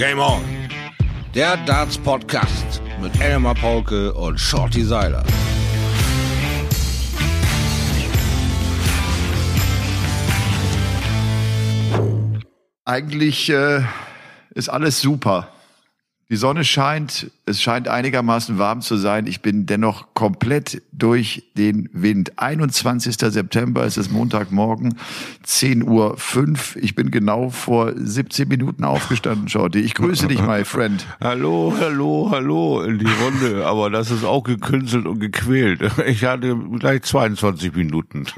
Game On. Der Darts Podcast mit Elmar Paulke und Shorty Seiler. Eigentlich äh, ist alles super. Die Sonne scheint, es scheint einigermaßen warm zu sein. Ich bin dennoch komplett durch den Wind. 21. September, es ist Montagmorgen, 10.05 Uhr. Ich bin genau vor 17 Minuten aufgestanden, Shorty. Ich grüße dich, my friend. Hallo, hallo, hallo in die Runde. Aber das ist auch gekünstelt und gequält. Ich hatte gleich 22 Minuten.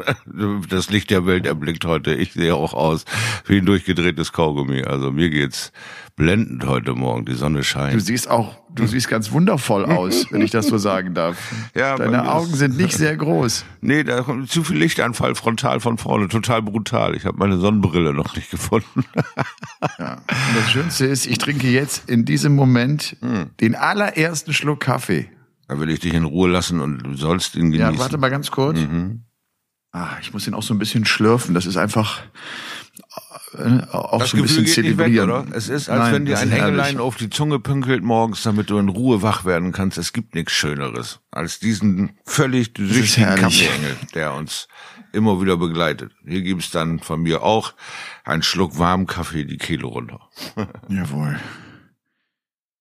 Das Licht der Welt erblickt heute. Ich sehe auch aus wie ein durchgedrehtes Kaugummi. Also mir geht's blendend heute Morgen. Die Sonne scheint. Du siehst auch, du siehst ganz wundervoll aus, wenn ich das so sagen darf. Ja, Deine Augen sind nicht sehr groß. Nee, da kommt zu viel Lichtanfall frontal von vorne. Total brutal. Ich habe meine Sonnenbrille noch nicht gefunden. Ja. Und das Schönste ist, ich trinke jetzt in diesem Moment Hm. den allerersten Schluck Kaffee. Da will ich dich in Ruhe lassen und du sollst ihn genießen. Ja, warte mal ganz kurz. Mhm. Ah, ich muss den auch so ein bisschen schlürfen. Das ist einfach auch Das ein bisschen Gefühl geht nicht weg, zelebrieren. oder? Es ist, als Nein, wenn dir ein. Engelein auf die Zunge pünkelt morgens, damit du in Ruhe wach werden kannst. Es gibt nichts Schöneres als diesen völlig süchtigen herrlich. Kaffeeengel, der uns immer wieder begleitet. Hier gibt's dann von mir auch einen Schluck warmen Kaffee die Kehle runter. Jawohl.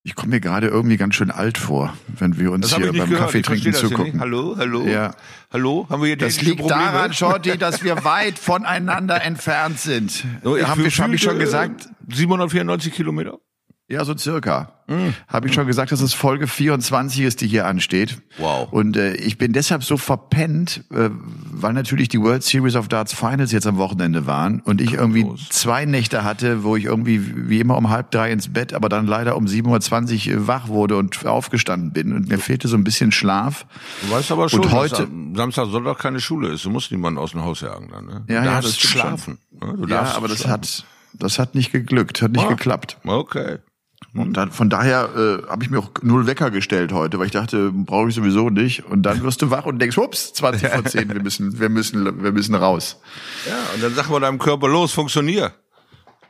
Ich komme mir gerade irgendwie ganz schön alt vor, wenn wir uns habe hier beim gehört. Kaffee trinken zugucken. Hallo, hallo, Ja. hallo. Haben wir hier Das liegt Probleme? daran, Shorty, dass wir weit voneinander entfernt sind. So, ich haben wir hab ich schon gesagt? äh, 794 Kilometer. Ja, so circa. Mhm. Habe ich schon gesagt, dass es Folge 24 ist, die hier ansteht. Wow. Und äh, ich bin deshalb so verpennt, äh, weil natürlich die World Series of Darts Finals jetzt am Wochenende waren und ich irgendwie los. zwei Nächte hatte, wo ich irgendwie wie immer um halb drei ins Bett, aber dann leider um 7.20 Uhr wach wurde und aufgestanden bin. Und mir fehlte so ein bisschen Schlaf. Du weißt aber schon, Und heute- Samstag, Sonntag keine Schule ist. Du musst niemanden aus dem Haus jagen dann. Ne? Ja, du ja, darfst schlafen. Ne? Du Ja, darfst aber das schlafen. hat, das hat nicht geglückt, hat nicht Ah. geklappt. Okay. Und dann, von daher äh, habe ich mir auch null Wecker gestellt heute, weil ich dachte, brauche ich sowieso nicht. Und dann wirst du wach und denkst, ups, 20 vor 10, wir müssen, wir müssen, wir müssen raus. Ja, und dann sagt man deinem Körper, los, funktionier.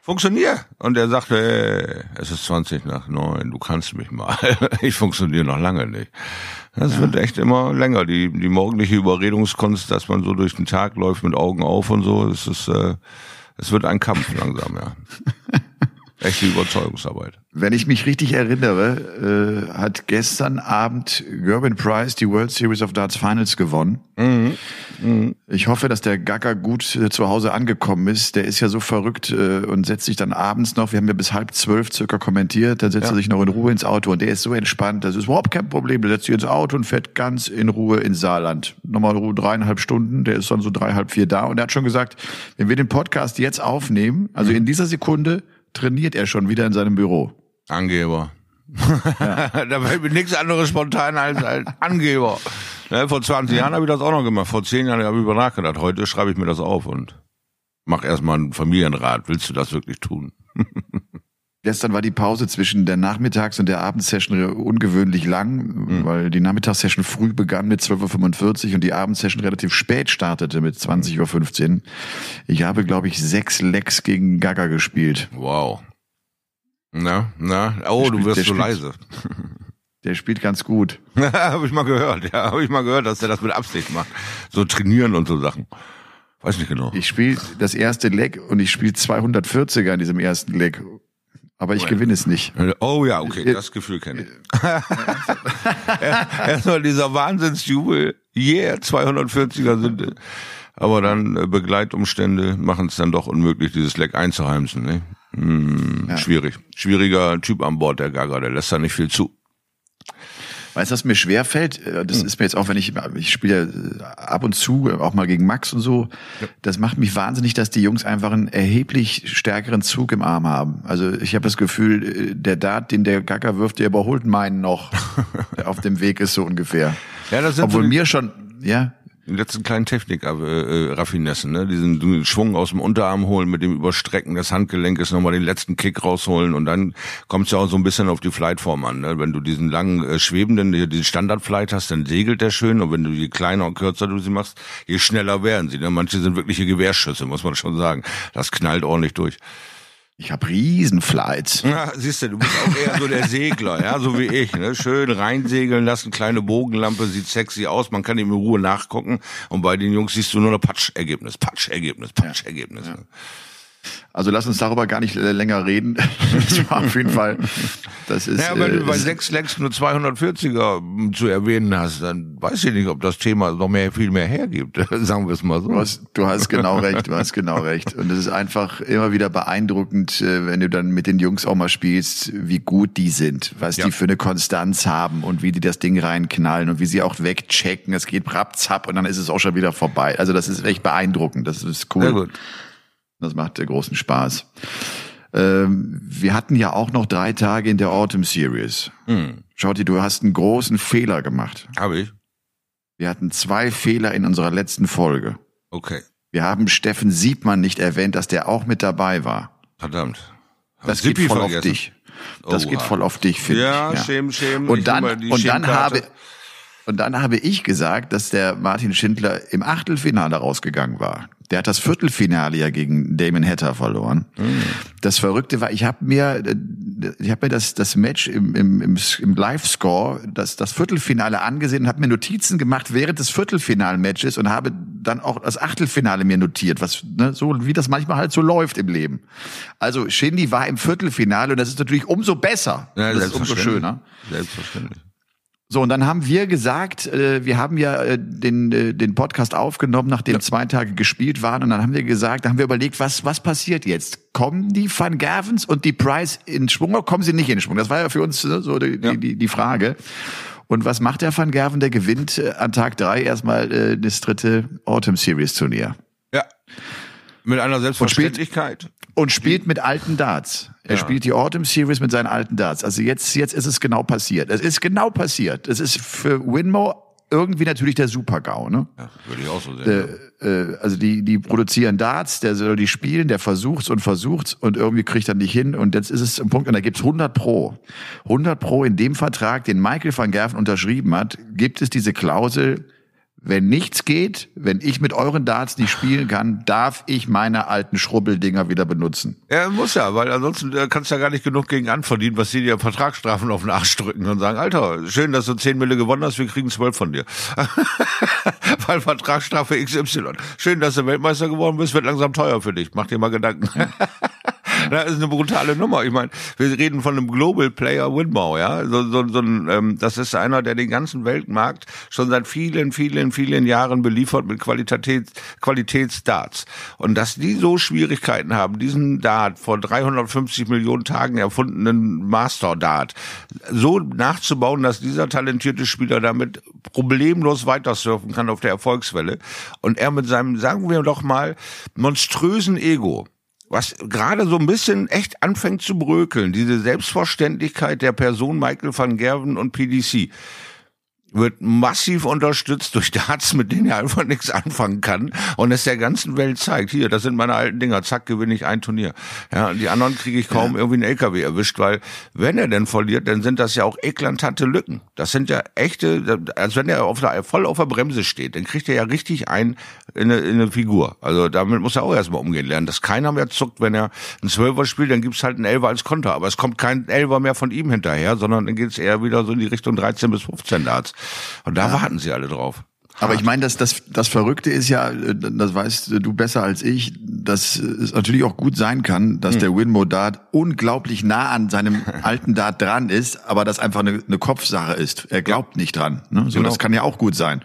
Funktionier. Und er sagt, hey, es ist 20 nach neun, du kannst mich mal. Ich funktioniere noch lange nicht. Das wird echt immer länger. Die, die morgendliche Überredungskunst, dass man so durch den Tag läuft mit Augen auf und so, es ist, äh, es wird ein Kampf langsam, ja. Echte Überzeugungsarbeit. Wenn ich mich richtig erinnere, äh, hat gestern Abend Gerben Price die World Series of Darts Finals gewonnen. Ich hoffe, dass der Gaga gut äh, zu Hause angekommen ist. Der ist ja so verrückt äh, und setzt sich dann abends noch, wir haben ja bis halb zwölf circa kommentiert, dann setzt er sich noch in Ruhe ins Auto und der ist so entspannt, das ist überhaupt kein Problem. Der setzt sich ins Auto und fährt ganz in Ruhe ins Saarland. Nochmal Ruhe dreieinhalb Stunden, der ist dann so drei, halb vier da und er hat schon gesagt, wenn wir den Podcast jetzt aufnehmen, also in dieser Sekunde trainiert er schon wieder in seinem Büro. Angeber. da fällt mir nichts anderes spontan als, als Angeber. Ne, vor 20 Jahren habe ich das auch noch gemacht. Vor 10 Jahren habe ich über nachgedacht. Heute schreibe ich mir das auf und mach erstmal einen Familienrat. Willst du das wirklich tun? Gestern war die Pause zwischen der Nachmittags- und der Abendsession ungewöhnlich lang, weil die Nachmittagssession früh begann mit 12.45 Uhr und die Abendsession relativ spät startete mit 20.15 Uhr. Ich habe, glaube ich, sechs Lecks gegen Gaga gespielt. Wow. Na, na, oh, Der du spielt- wirst der so spielt- leise. Der spielt ganz gut. habe ich mal gehört, ja, habe ich mal gehört, dass er das mit Absicht macht. So trainieren und so Sachen. Weiß nicht genau. Ich spiele das erste Leck und ich spiele 240er in diesem ersten Leck. Aber ich gewinne es nicht. Oh ja, okay, das Gefühl kenne ich. Erstmal dieser Wahnsinnsjubel, yeah, 240er sind es. Aber dann äh, Begleitumstände machen es dann doch unmöglich, dieses Leck einzuheimsen. Ne? Hm, Schwierig. Schwieriger Typ an Bord, der Gaga, der lässt da nicht viel zu. Weißt du, was mir schwer fällt? Äh, Das ist mir jetzt auch, wenn ich, ich spiele ja äh, ab und zu, äh, auch mal gegen Max und so. Das macht mich wahnsinnig, dass die Jungs einfach einen erheblich stärkeren Zug im Arm haben. Also ich habe das Gefühl, der Dart, den der Gacker wirft, der überholt meinen noch. der auf dem Weg ist so ungefähr. Ja, das sind Obwohl so mir schon, ja, letzten kleinen Technik-Raffinessen, ne? Diesen Schwung aus dem Unterarm holen, mit dem Überstrecken des Handgelenkes nochmal den letzten Kick rausholen und dann kommt es ja auch so ein bisschen auf die Flightform an. Ne? Wenn du diesen langen, äh, schwebenden, die- diesen Standard-Flight hast, dann segelt der schön und wenn du je kleiner und kürzer du sie machst, je schneller werden sie. Ne? Manche sind wirkliche Gewehrschüsse, muss man schon sagen. Das knallt ordentlich durch. Ich habe Riesenflights. Ja, siehst du, du bist auch eher so der Segler, ja, so wie ich. Ne? Schön reinsegeln lassen, kleine Bogenlampe, sieht sexy aus, man kann ihm in Ruhe nachgucken. Und bei den Jungs siehst du nur ein Patsch-Ergebnis, Patsch-Ergebnis, Patsch-Ergebnis. Ja. Also lass uns darüber gar nicht länger reden. das war auf jeden Fall, das ist. Ja, wenn äh, du bei sechs Lecks nur 240er zu erwähnen hast, dann weiß ich nicht, ob das Thema noch mehr, viel mehr hergibt. Sagen wir es mal so. Du hast, du hast genau recht, du hast genau recht. Und es ist einfach immer wieder beeindruckend, äh, wenn du dann mit den Jungs auch mal spielst, wie gut die sind, was ja. die für eine Konstanz haben und wie die das Ding reinknallen und wie sie auch wegchecken. Es geht brapp, zapp und dann ist es auch schon wieder vorbei. Also das ist echt beeindruckend. Das ist cool. Sehr gut. Das macht großen Spaß. Ähm, wir hatten ja auch noch drei Tage in der Autumn Series. Hm. Schauti, du hast einen großen Fehler gemacht. Habe ich? Wir hatten zwei Fehler in unserer letzten Folge. Okay. Wir haben Steffen Siebmann nicht erwähnt, dass der auch mit dabei war. Verdammt. Das geht voll vergessen. auf dich. Das Oha. geht voll auf dich, finde ja, ich. Ja, schäm, schäm. Und dann, und dann habe, und dann habe ich gesagt, dass der Martin Schindler im Achtelfinale rausgegangen war. Der hat das Viertelfinale ja gegen Damon Hatter verloren. Mhm. Das Verrückte war, ich habe mir, ich habe mir das, das Match im, im, im, im Live-Score, das, das Viertelfinale angesehen und habe mir Notizen gemacht während des Viertelfinal-Matches und habe dann auch das Achtelfinale mir notiert, was ne, so wie das manchmal halt so läuft im Leben. Also Shindy war im Viertelfinale und das ist natürlich umso besser. Ja, das ist umso schöner. Selbstverständlich. So, und dann haben wir gesagt, äh, wir haben ja äh, den, äh, den Podcast aufgenommen, nachdem ja. zwei Tage gespielt waren. Und dann haben wir gesagt, dann haben wir überlegt, was, was passiert jetzt? Kommen die Van Gervens und die Price in Schwung oder kommen sie nicht in Schwung? Das war ja für uns ne, so die, ja. die, die Frage. Und was macht der Van Gerven? Der gewinnt äh, an Tag drei erstmal äh, das dritte Autumn Series Turnier. Ja. Mit einer Selbstverständlichkeit. Und spielt, und spielt mit alten Darts. Er ja. spielt die Autumn Series mit seinen alten Darts. Also jetzt, jetzt ist es genau passiert. Es ist genau passiert. Es ist für Winmo irgendwie natürlich der Super-GAU, ne? Ja, würde ich auch so sehen. Äh, äh, also die, die produzieren Darts, der soll die spielen, der versucht's und versucht's und irgendwie kriegt er nicht hin und jetzt ist es ein Punkt und da gibt's 100 Pro. 100 Pro in dem Vertrag, den Michael van Gerven unterschrieben hat, gibt es diese Klausel, wenn nichts geht, wenn ich mit euren Darts nicht spielen kann, darf ich meine alten Schrubbeldinger wieder benutzen. Ja, muss ja, weil ansonsten äh, kannst du ja gar nicht genug gegen anverdienen, was sie dir Vertragsstrafen auf den Arsch drücken und sagen, Alter, schön, dass du 10 Mille gewonnen hast, wir kriegen 12 von dir. weil Vertragsstrafe XY. Schön, dass du Weltmeister geworden bist, wird langsam teuer für dich. Mach dir mal Gedanken. Das ist eine brutale Nummer. Ich meine, wir reden von einem Global Player Winbau, ja. So, so, so ein, ähm, das ist einer, der den ganzen Weltmarkt schon seit vielen, vielen, vielen Jahren beliefert mit Qualität, Qualitätsdarts. Und dass die so Schwierigkeiten haben, diesen Dart vor 350 Millionen Tagen erfundenen Master Dart so nachzubauen, dass dieser talentierte Spieler damit problemlos weiter surfen kann auf der Erfolgswelle. Und er mit seinem, sagen wir doch mal, monströsen Ego was gerade so ein bisschen echt anfängt zu brökeln, diese Selbstverständlichkeit der Person Michael van Gerven und PDC wird massiv unterstützt durch Darts, mit denen er einfach nichts anfangen kann und es der ganzen Welt zeigt, hier, das sind meine alten Dinger, zack, gewinne ich ein Turnier. Ja, und die anderen kriege ich kaum ja. irgendwie einen LKW erwischt, weil wenn er denn verliert, dann sind das ja auch eklatante Lücken. Das sind ja echte, als wenn er auf der, voll auf der Bremse steht, dann kriegt er ja richtig ein in eine, in eine Figur. Also damit muss er auch erstmal umgehen lernen, dass keiner mehr zuckt, wenn er einen Zwölfer spielt, dann gibt's halt einen Elfer als Konter, aber es kommt kein Elfer mehr von ihm hinterher, sondern dann geht's eher wieder so in die Richtung 13 bis 15 Darts. Und da ja. warten sie alle drauf. Aber ich meine, das, das, das Verrückte ist ja, das weißt du besser als ich, dass es natürlich auch gut sein kann, dass hm. der Winmo Dart unglaublich nah an seinem alten Dart dran ist, aber das einfach eine, eine Kopfsache ist. Er glaubt nicht dran. Ne? So, genau. das kann ja auch gut sein.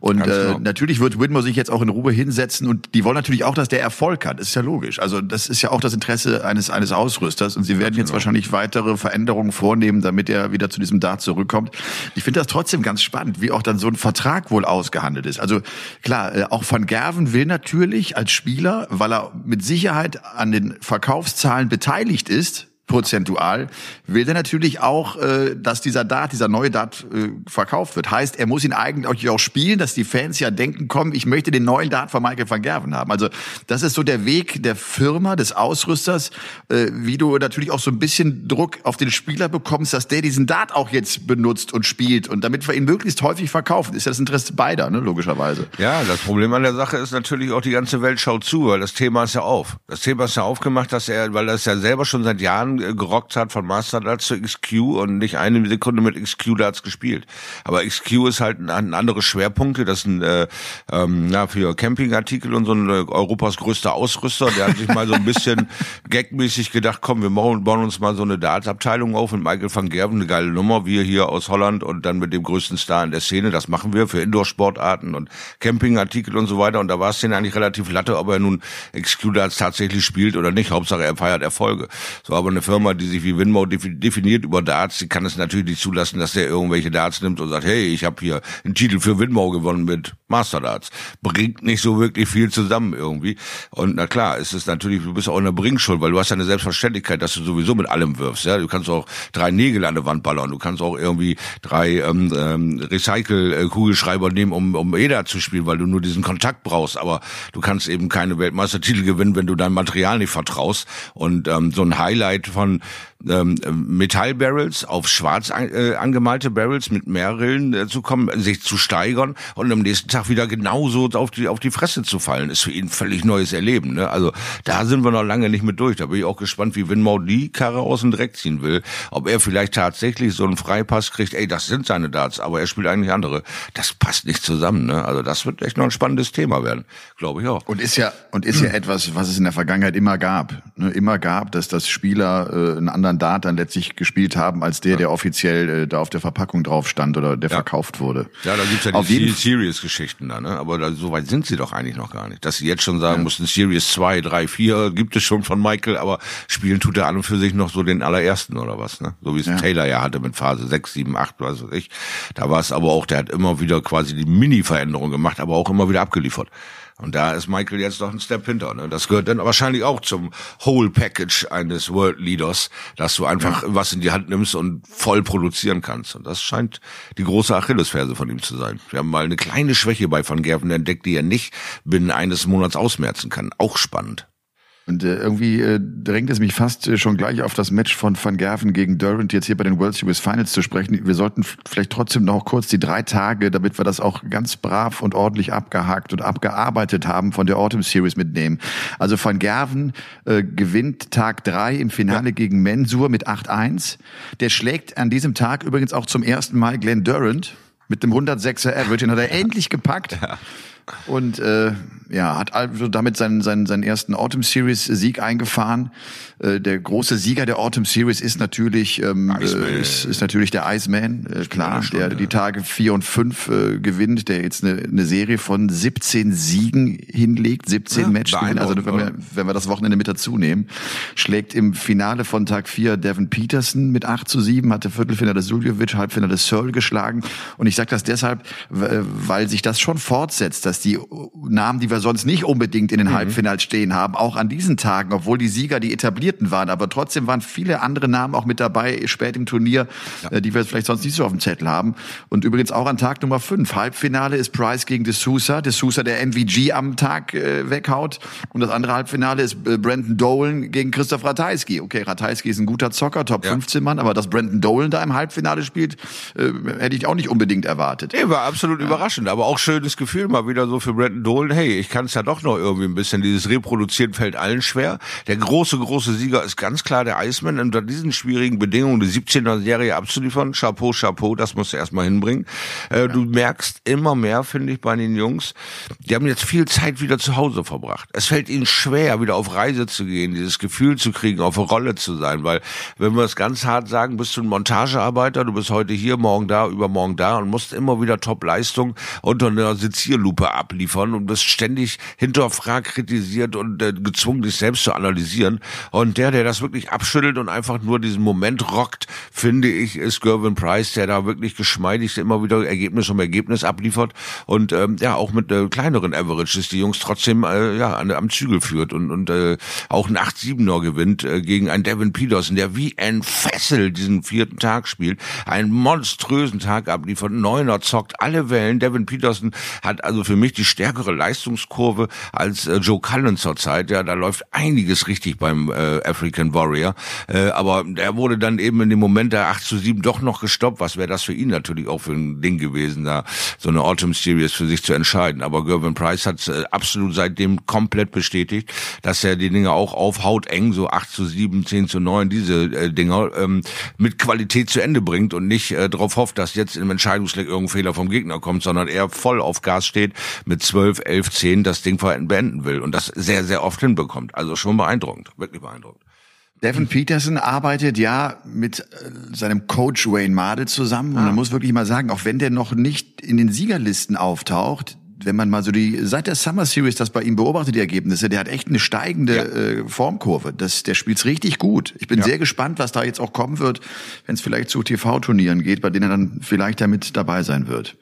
Und äh, genau. natürlich wird Whitmore sich jetzt auch in Ruhe hinsetzen und die wollen natürlich auch, dass der Erfolg hat. Das ist ja logisch. Also das ist ja auch das Interesse eines eines Ausrüsters und sie werden jetzt genau. wahrscheinlich weitere Veränderungen vornehmen, damit er wieder zu diesem Dart zurückkommt. Ich finde das trotzdem ganz spannend, wie auch dann so ein Vertrag wohl ausgehandelt ist. Also klar, äh, auch Van Gerven will natürlich als Spieler, weil er mit Sicherheit an den Verkaufszahlen beteiligt ist, prozentual, will er natürlich auch, äh, dass dieser Dart, dieser neue Dart äh, verkauft wird. Heißt, er muss ihn eigentlich auch spielen, dass die Fans ja denken, komm, ich möchte den neuen Dart von Michael van Gerven haben. Also das ist so der Weg der Firma, des Ausrüsters, äh, wie du natürlich auch so ein bisschen Druck auf den Spieler bekommst, dass der diesen Dart auch jetzt benutzt und spielt und damit wir ihn möglichst häufig verkaufen. Ist ja das Interesse beider, ne, logischerweise. Ja, das Problem an der Sache ist natürlich auch, die ganze Welt schaut zu, weil das Thema ist ja auf. Das Thema ist ja aufgemacht, dass er, weil er es ja selber schon seit Jahren gerockt hat von Master Darts zu XQ und nicht eine Sekunde mit XQ Darts gespielt. Aber XQ ist halt ein, ein andere Schwerpunkte. Das sind äh, ähm, na, für Campingartikel und so ein äh, Europas größter Ausrüster. Der hat sich mal so ein bisschen gagmäßig gedacht, komm, wir bauen, bauen uns mal so eine Darts-Abteilung auf mit Michael van Gerven, eine geile Nummer, wir hier aus Holland und dann mit dem größten Star in der Szene. Das machen wir für Indoor-Sportarten und Campingartikel und so weiter. Und da war es denen eigentlich relativ latte, ob er nun XQ Darts tatsächlich spielt oder nicht. Hauptsache er feiert Erfolge. So, aber eine Firma, die sich wie Winmo definiert über Darts, die kann es natürlich nicht zulassen, dass der irgendwelche Darts nimmt und sagt, hey, ich habe hier einen Titel für Winmo gewonnen mit Master Darts. Bringt nicht so wirklich viel zusammen irgendwie. Und na klar, es ist natürlich, du bist auch in der Bringschuld, weil du hast ja eine Selbstverständlichkeit, dass du sowieso mit allem wirfst. Ja, du kannst auch drei Nägel an der Wand ballern, du kannst auch irgendwie drei ähm, ähm, Recycle-Kugelschreiber nehmen, um, um EDA zu spielen, weil du nur diesen Kontakt brauchst. Aber du kannst eben keine Weltmeistertitel gewinnen, wenn du dein Material nicht vertraust. Und ähm, so ein Highlight von ähm, Metallbarrels auf schwarz an, äh, angemalte Barrels mit Mehrrillen äh, zu kommen, sich zu steigern und am nächsten Tag wieder genauso auf die auf die Fresse zu fallen, ist für ihn völlig neues Erleben. Ne? Also da sind wir noch lange nicht mit durch. Da bin ich auch gespannt, wie Winmau die Karre aus dem Dreck ziehen will. Ob er vielleicht tatsächlich so einen Freipass kriegt, ey, das sind seine Darts, aber er spielt eigentlich andere. Das passt nicht zusammen. Ne? Also das wird echt noch ein spannendes Thema werden, glaube ich auch. Und ist ja und ist ja etwas, was es in der Vergangenheit immer gab. Ne? Immer gab, dass das Spieler äh, einen anderen Dart dann letztlich gespielt haben, als der, der offiziell äh, da auf der Verpackung drauf stand oder der Ja. verkauft wurde. Ja, da gibt's ja Auf die jeden Serious-Geschichten da, ne? Aber da, so weit sind sie doch eigentlich noch gar nicht. Dass sie jetzt schon sagen mussten, Series 2, 3, 4 gibt es schon von Michael, aber spielen tut er an und für sich noch so den allerersten oder was, ne? So wie es Ja. Taylor ja hatte mit Phase 6, 7, 8, was weiß ich. Da war es aber auch, der hat immer wieder quasi die Mini-Veränderung gemacht, aber auch immer wieder abgeliefert. Und da ist Michael jetzt noch ein Step hinter. Ne? Das gehört dann wahrscheinlich auch zum Whole Package eines World Leaders, dass du einfach was in die Hand nimmst und voll produzieren kannst. Und das scheint die große Achillesferse von ihm zu sein. Wir haben mal eine kleine Schwäche bei Van Gerven entdeckt, die er nicht binnen eines Monats ausmerzen kann. Auch spannend. Und äh, irgendwie äh, drängt es mich fast äh, schon gleich auf das Match von Van Gerven gegen Durant jetzt hier bei den World Series Finals zu sprechen. Wir sollten vielleicht trotzdem noch kurz die drei Tage, damit wir das auch ganz brav und ordentlich abgehakt und abgearbeitet haben, von der Autumn Series mitnehmen. Also Van Gerven äh, gewinnt Tag drei im Finale gegen Mensur mit 8-1. Der schlägt an diesem Tag übrigens auch zum ersten Mal Glenn Durant mit dem 106er Average. Den hat er endlich gepackt. Und äh, ja, hat also damit seinen, seinen, seinen ersten Autumn Series Sieg eingefahren. Äh, der große Sieger der Autumn Series ist natürlich ähm, äh, ist, ist natürlich der Iceman, äh, klar, der die Tage vier und fünf äh, gewinnt, der jetzt eine, eine Serie von 17 Siegen hinlegt, 17 Ja, Matchgewinn. Also wenn wir, wenn wir das Wochenende mit dazu nehmen, schlägt im Finale von Tag 4 Devin Peterson mit 8 zu 7, hatte Viertelfinale Suljovic, Halbfinale Searle geschlagen. Und ich sage das deshalb, w- weil sich das schon fortsetzt, dass die Namen, die wir sonst nicht unbedingt in den Halbfinals stehen haben, auch an diesen Tagen, obwohl die Sieger die etablierten waren, aber trotzdem waren viele andere Namen auch mit dabei, spät im Turnier, äh, die wir vielleicht sonst nicht so auf dem Zettel haben. Und übrigens auch an Tag Nummer 5. Halbfinale ist Price gegen De Sousa. De Sousa, der MVG am Tag äh, weghaut. Und das andere Halbfinale ist äh, Brandon Dolan gegen Christoph Ratajski. Okay, Ratajski ist ein guter Zocker, Top Ja. 15 Mann, aber dass Brandon Dolan da im Halbfinale spielt, äh, hätte ich auch nicht unbedingt erwartet. Nee, war absolut überraschend, aber auch schönes Gefühl mal wieder so für Brandon Dolan. Hey, ich kann es ja doch noch irgendwie ein bisschen. Dieses Reproduzieren fällt allen schwer. Der große, große Sieger ist ganz klar der Iceman. Unter diesen schwierigen Bedingungen die 17er Serie abzuliefern, Chapeau, Chapeau, das musst du erstmal hinbringen. Äh, Du merkst immer mehr, finde ich, bei den Jungs, die haben jetzt viel Zeit wieder zu Hause verbracht. Es fällt ihnen schwer, wieder auf Reise zu gehen, dieses Gefühl zu kriegen, auf eine Rolle zu sein, weil, wenn wir es ganz hart sagen, bist du ein Montagearbeiter, du bist heute hier, morgen da, übermorgen da und musst immer wieder Top-Leistung unter einer Sezierlupe Abliefern und bist ständig hinterfragt, kritisiert und äh, gezwungen, dich selbst zu analysieren. Und der, der das wirklich abschüttelt und einfach nur diesen Moment rockt, finde ich, ist Gervin Price, der da wirklich geschmeidig immer wieder Ergebnis um Ergebnis abliefert und ähm, ja auch mit äh, kleineren Averages die Jungs trotzdem äh, ja an, am Zügel führt und und äh, auch ein 8-7er gewinnt äh, gegen einen Devin Peterson, der wie ein Fessel diesen vierten Tag spielt, einen monströsen Tag abliefert, Neuner zockt alle Wellen. Devin Peterson hat also für mich die stärkere Leistungskurve als äh, Joe Cullen zurzeit. Ja, da läuft einiges richtig beim äh, African Warrior, äh, aber der wurde dann eben in dem Moment der 8 zu 7 doch noch gestoppt. Was wäre das für ihn natürlich auch für ein Ding gewesen, da so eine Autumn Series für sich zu entscheiden. Aber Gervin Price hat äh, absolut seitdem komplett bestätigt, dass er die Dinge auch aufhaut eng, so 8 zu 7, 10 zu 9, diese äh, Dinger ähm, mit Qualität zu Ende bringt und nicht äh, darauf hofft, dass jetzt im Entscheidungsleck irgendein Fehler vom Gegner kommt, sondern er voll auf Gas steht, mit 12, 11, 10 das Ding beenden will und das sehr, sehr oft hinbekommt. Also schon beeindruckend, wirklich beeindruckend. Devin Peterson arbeitet ja mit äh, seinem Coach Wayne Mardell zusammen. Und man muss wirklich mal sagen, auch wenn der noch nicht in den Siegerlisten auftaucht, wenn man mal so die seit der Summer Series das bei ihm beobachtet, die Ergebnisse, der hat echt eine steigende ja. äh, Formkurve. Das, der spielt's richtig gut. Ich bin ja. sehr gespannt, was da jetzt auch kommen wird, wenn es vielleicht zu TV-Turnieren geht, bei denen er dann vielleicht damit dabei sein wird.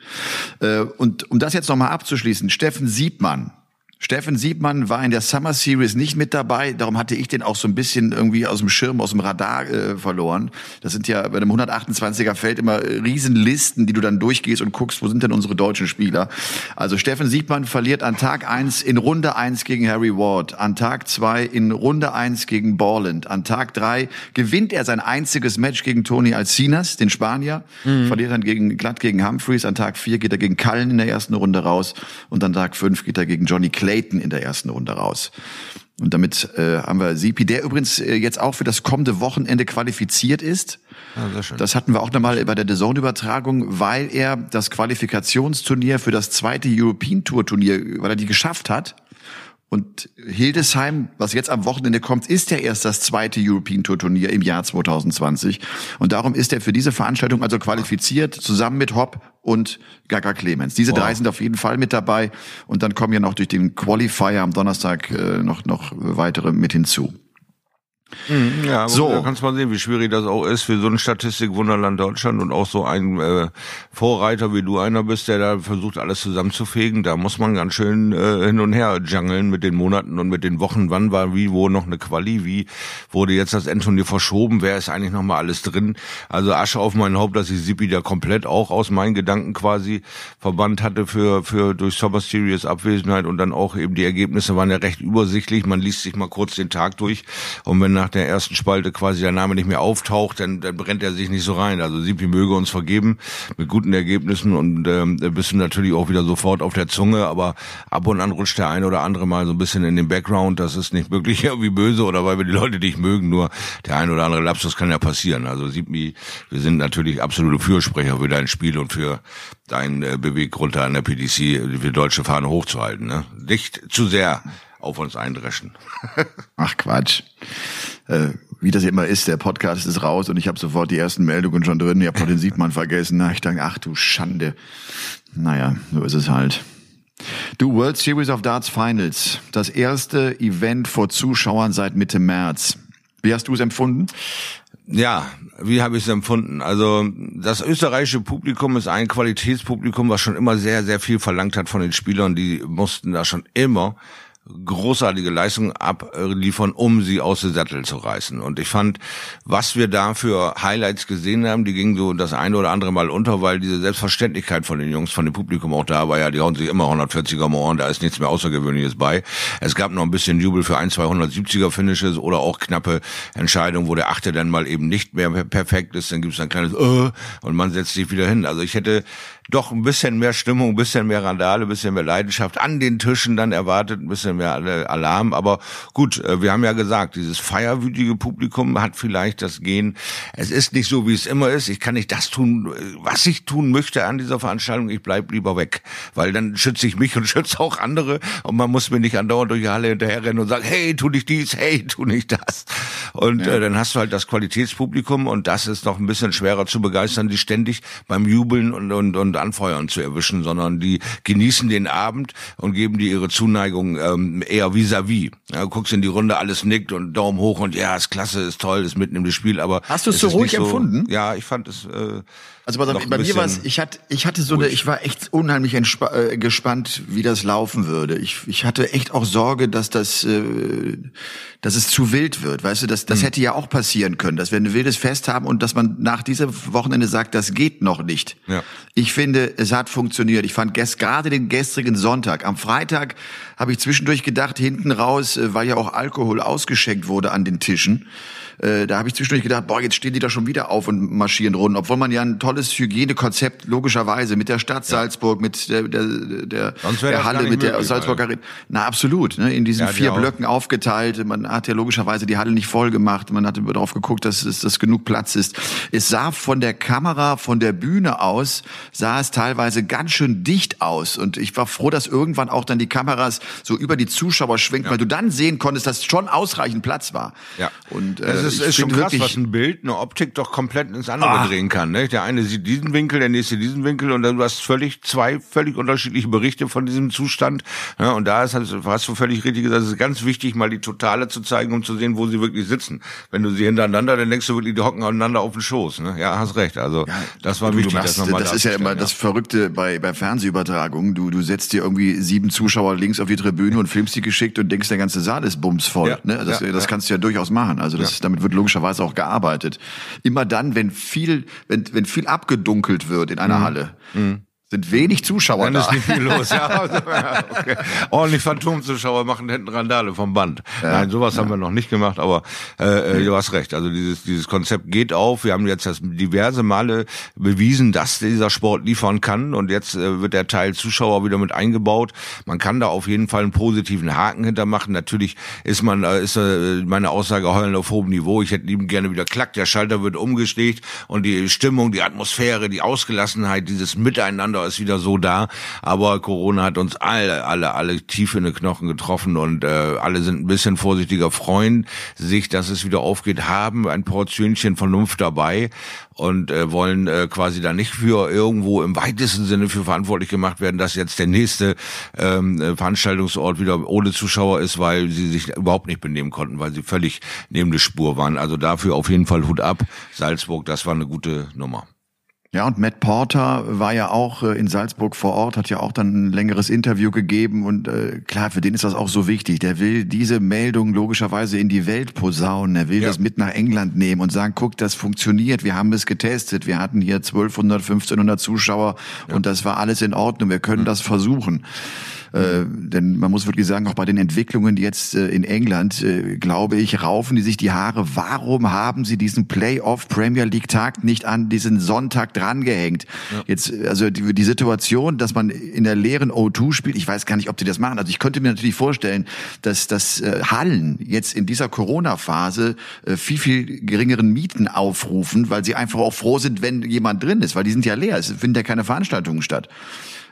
Äh, und um das jetzt nochmal abzuschließen, Steffen Siebmann, Steffen Siebmann war in der Summer Series nicht mit dabei, darum hatte ich den auch so ein bisschen irgendwie aus dem Schirm, aus dem Radar äh, verloren. Das sind ja bei einem 128er Feld immer Riesenlisten, die du dann durchgehst und guckst, wo sind denn unsere deutschen Spieler. Also Steffen Siebmann verliert an Tag eins in Runde eins gegen Harry Ward, an Tag zwei in Runde eins gegen Borland, an Tag drei gewinnt er sein einziges Match gegen Tony Alcinas, den Spanier, mhm. verliert dann gegen, glatt gegen Humphreys, an Tag vier geht er gegen Cullen in der ersten Runde raus und an Tag fünf geht er gegen Johnny Clay Clayton in der ersten Runde raus. Und damit äh, haben wir Sipi, der übrigens äh, jetzt auch für das kommende Wochenende qualifiziert ist. Ja, das hatten wir auch nochmal bei der DAZN-Übertragung, weil er das Qualifikationsturnier für das zweite European Tour Turnier, weil er die geschafft hat, und Hildesheim, was jetzt am Wochenende kommt, ist ja erst das zweite European Tour Turnier im Jahr 2020. Und darum ist er für diese Veranstaltung also qualifiziert, zusammen mit Hopp und Gaga Clemens. Diese wow. drei sind auf jeden Fall mit dabei. Und dann kommen ja noch durch den Qualifier am Donnerstag äh, noch, noch weitere mit hinzu. Mhm, ja, so. da kannst mal sehen, wie schwierig das auch ist für so ein Statistikwunderland Deutschland und auch so ein äh, Vorreiter wie du einer bist, der da versucht alles zusammenzufegen. Da muss man ganz schön äh, hin und her jungeln mit den Monaten und mit den Wochen. Wann war wie, wo noch eine Quali, wie wurde jetzt das Endturnier verschoben, wer ist eigentlich noch mal alles drin? Also Asche auf mein Haupt, dass ich Sipi da komplett auch aus meinen Gedanken quasi verbannt hatte für für durch Summer Series Abwesenheit und dann auch eben die Ergebnisse waren ja recht übersichtlich. Man liest sich mal kurz den Tag durch und wenn nach der ersten Spalte quasi der Name nicht mehr auftaucht, dann, dann brennt er sich nicht so rein. Also Sipi möge uns vergeben mit guten Ergebnissen und ähm, bist du natürlich auch wieder sofort auf der Zunge, aber ab und an rutscht der eine oder andere mal so ein bisschen in den Background. Das ist nicht wirklich irgendwie böse oder weil wir die Leute nicht mögen, nur der eine oder andere Lapsus kann ja passieren. Also Sipi, wir sind natürlich absolute Fürsprecher für dein Spiel und für deinen äh, Beweggrund an der PDC, die deutsche Fahne hochzuhalten. Ne? Nicht zu sehr auf uns eindreschen. Ach Quatsch. Äh, wie das immer ist, der Podcast ist raus und ich habe sofort die ersten Meldungen schon drin. Ja, den sieht man vergessen. Na, ich denke, ach du Schande. Naja, so ist es halt. Du World Series of Darts Finals, das erste Event vor Zuschauern seit Mitte März. Wie hast du es empfunden? Ja, wie habe ich es empfunden? Also das österreichische Publikum ist ein Qualitätspublikum, was schon immer sehr, sehr viel verlangt hat von den Spielern. Die mussten da schon immer großartige Leistung abliefern, um sie aus dem Sattel zu reißen. Und ich fand, was wir da für Highlights gesehen haben, die gingen so das eine oder andere Mal unter, weil diese Selbstverständlichkeit von den Jungs, von dem Publikum auch da war. Ja, die hauen sich immer 140er am Ohren, da ist nichts mehr Außergewöhnliches bei. Es gab noch ein bisschen Jubel für ein, 270er Finishes oder auch knappe Entscheidungen, wo der Achte dann mal eben nicht mehr perfekt ist. Dann gibt es ein kleines äh, und man setzt sich wieder hin. Also ich hätte doch ein bisschen mehr Stimmung, ein bisschen mehr Randale, ein bisschen mehr Leidenschaft an den Tischen dann erwartet, ein bisschen alle Alarm. Aber gut, äh, wir haben ja gesagt, dieses feierwütige Publikum hat vielleicht das Gen, es ist nicht so, wie es immer ist. Ich kann nicht das tun, äh, was ich tun möchte an dieser Veranstaltung. Ich bleib lieber weg, weil dann schütze ich mich und schütze auch andere. Und man muss mir nicht andauernd durch die Halle hinterherrennen und sagen, hey, tu nicht dies, hey, tu nicht das. Und ja. äh, dann hast du halt das Qualitätspublikum und das ist noch ein bisschen schwerer zu begeistern, die ständig beim Jubeln und, und, und Anfeuern zu erwischen, sondern die genießen den Abend und geben dir ihre Zuneigung ähm, eher vis-à-vis. -vis. Ja, du guckst in die Runde, alles nickt und Daumen hoch und ja, ist klasse, ist toll, ist mitten im Spiel, aber Hast du es so ruhig so, empfunden? Ja, ich fand es äh, also pass auf, bei mir war es, ich hatte, ich hatte so eine, ich war echt unheimlich äh, gespannt, wie das laufen würde. Ich, ich hatte echt auch Sorge, dass das, äh, dass es zu wild wird. Weißt du, das, das mhm. hätte ja auch passieren können, dass wir ein wildes Fest haben und dass man nach diesem Wochenende sagt, das geht noch nicht. Ja. Ich finde, es hat funktioniert. Ich fand gest, gerade den gestrigen Sonntag, am Freitag habe ich zwischendurch gedacht, hinten raus, äh, weil ja auch Alkohol ausgeschenkt wurde an den Tischen. Äh, da habe ich zwischendurch gedacht, boah, jetzt stehen die da schon wieder auf und marschieren rund, obwohl man ja ein tolles Hygienekonzept logischerweise mit der Stadt Salzburg, mit der der, der, der Halle, mit der Salzburger Arena. Na absolut, ne, in diesen ja, vier Blöcken aufgeteilt. Man hat ja logischerweise die Halle nicht voll gemacht. Man hat darauf geguckt, dass es dass genug Platz ist. Es sah von der Kamera, von der Bühne aus, sah es teilweise ganz schön dicht aus und ich war froh, dass irgendwann auch dann die Kameras so über die Zuschauer schwenken, ja. weil du dann sehen konntest, dass schon ausreichend Platz war. Ja. Und äh, ist, ist schon krass, was ein Bild, eine Optik doch komplett ins andere ah. drehen kann. Ne? Der eine sieht diesen Winkel, der nächste diesen Winkel und dann du hast völlig zwei völlig unterschiedliche Berichte von diesem Zustand. Ja, und da ist halt, hast du völlig richtig gesagt, es ist ganz wichtig, mal die Totale zu zeigen, um zu sehen, wo sie wirklich sitzen. Wenn du sie hintereinander, dann denkst du wirklich, die hocken aufeinander auf dem Schoß. Ne? Ja, hast recht. Also ja, das war du, wichtig, du machst, das Das ist ja immer ja. das Verrückte bei, bei Fernsehübertragungen. Du, du setzt dir irgendwie sieben Zuschauer links auf die Tribüne und filmst die geschickt und denkst, der ganze Saal ist bumsvoll. Ja, ne? Das, das kannst du ja durchaus machen. Also das, damit wird logischerweise auch gearbeitet. Immer dann, wenn viel, wenn, wenn viel abgedunkelt wird in einer mhm. Halle, mhm sind wenig Zuschauer Dann da. ist nicht viel los. Ja, okay. Ordentlich Phantomzuschauer machen hinten Randale vom Band. Ja, Nein, sowas ja. haben wir noch nicht gemacht, aber äh, du hast recht. Also dieses dieses Konzept geht auf. Wir haben jetzt das diverse Male bewiesen, dass dieser Sport liefern kann und jetzt äh, wird der Teil Zuschauer wieder mit eingebaut. Man kann da auf jeden Fall einen positiven Haken hintermachen. Natürlich ist man äh, ist äh, meine Aussage heulen auf hohem Niveau. Ich hätte lieben gerne wieder klack, der Schalter wird umgelegt und die Stimmung, die Atmosphäre, die Ausgelassenheit, dieses Miteinander Kader ist wieder so da, aber Corona hat uns alle, alle, alle tief in den Knochen getroffen und äh, alle sind ein bisschen vorsichtiger, freuen sich, dass es wieder aufgeht, haben ein Portionchen Vernunft dabei und äh, wollen äh, quasi da nicht für irgendwo im weitesten Sinne für verantwortlich gemacht werden, dass jetzt der nächste ähm, äh, Veranstaltungsort wieder ohne Zuschauer ist, weil sie sich überhaupt nicht benehmen konnten, weil sie völlig neben der Spur waren. Also dafür auf jeden Fall Hut ab. Salzburg, das war eine gute Nummer. Ja, und Matt Porter war ja auch äh, in Salzburg vor Ort, hat ja auch dann ein längeres Interview gegeben und äh, klar, für den ist das auch so wichtig. Der will diese Meldung logischerweise in die Welt posaunen. Er will ja. das mit nach England nehmen und sagen, guck, das funktioniert. Wir haben es getestet. Wir hatten hier 1200, 1500 Zuschauer ja. und das war alles in Ordnung. Wir können mhm. das versuchen. Äh, denn man muss wirklich sagen, auch bei den Entwicklungen jetzt äh, in England, äh, glaube ich, raufen die sich die Haare. Warum haben sie diesen Playoff Premier League Tag nicht an diesen Sonntag drangehängt? Ja. Jetzt, also die, die Situation, dass man in der leeren O2 spielt, ich weiß gar nicht, ob die das machen. Also ich könnte mir natürlich vorstellen, dass das äh, Hallen jetzt in dieser Corona-Phase äh, viel, viel geringeren Mieten aufrufen, weil sie einfach auch froh sind, wenn jemand drin ist, weil die sind ja leer. Es finden ja keine Veranstaltungen statt.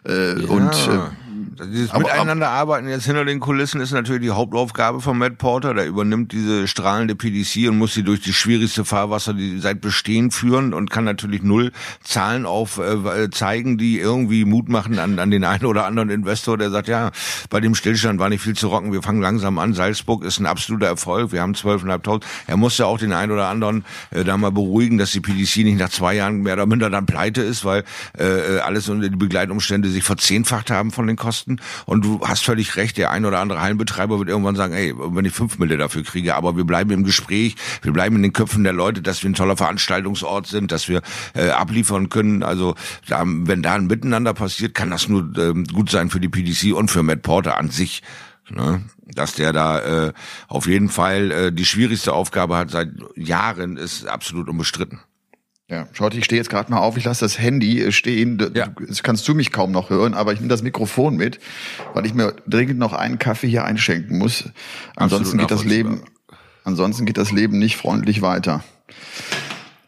Äh, ja. Und äh, dieses aber, Miteinander arbeiten jetzt hinter den Kulissen ist natürlich die Hauptaufgabe von Matt Porter. Der übernimmt diese strahlende PDC und muss sie durch die schwierigste Fahrwasser, die seit Bestehen führen und kann natürlich null Zahlen auf äh, zeigen, die irgendwie Mut machen an, an den einen oder anderen Investor, der sagt, ja, bei dem Stillstand war nicht viel zu rocken, wir fangen langsam an. Salzburg ist ein absoluter Erfolg, wir haben 12.500. Er muss ja auch den einen oder anderen äh, da mal beruhigen, dass die PDC nicht nach zwei Jahren mehr oder minder dann pleite ist, weil äh, alles unter die Begleitumstände sich verzehnfacht haben von den Kosten. Kosten. Und du hast völlig recht, der ein oder andere Hallenbetreiber wird irgendwann sagen, ey, wenn ich fünf Mille dafür kriege, aber wir bleiben im Gespräch, wir bleiben in den Köpfen der Leute, dass wir ein toller Veranstaltungsort sind, dass wir äh, abliefern können. Also da, wenn da ein Miteinander passiert, kann das nur ähm, gut sein für die PDC und für Matt Porter an sich. Ne? Dass der da äh, auf jeden Fall äh, die schwierigste Aufgabe hat seit Jahren, ist absolut unbestritten. Ja, schaut, ich stehe jetzt gerade mal auf, ich lasse das Handy äh, stehen. Ja. Das kannst du mich kaum noch hören, aber ich nehme das Mikrofon mit, weil ich mir dringend noch einen Kaffee hier einschenken muss. Ansonsten geht das Leben, ansonsten geht das Leben nicht freundlich weiter.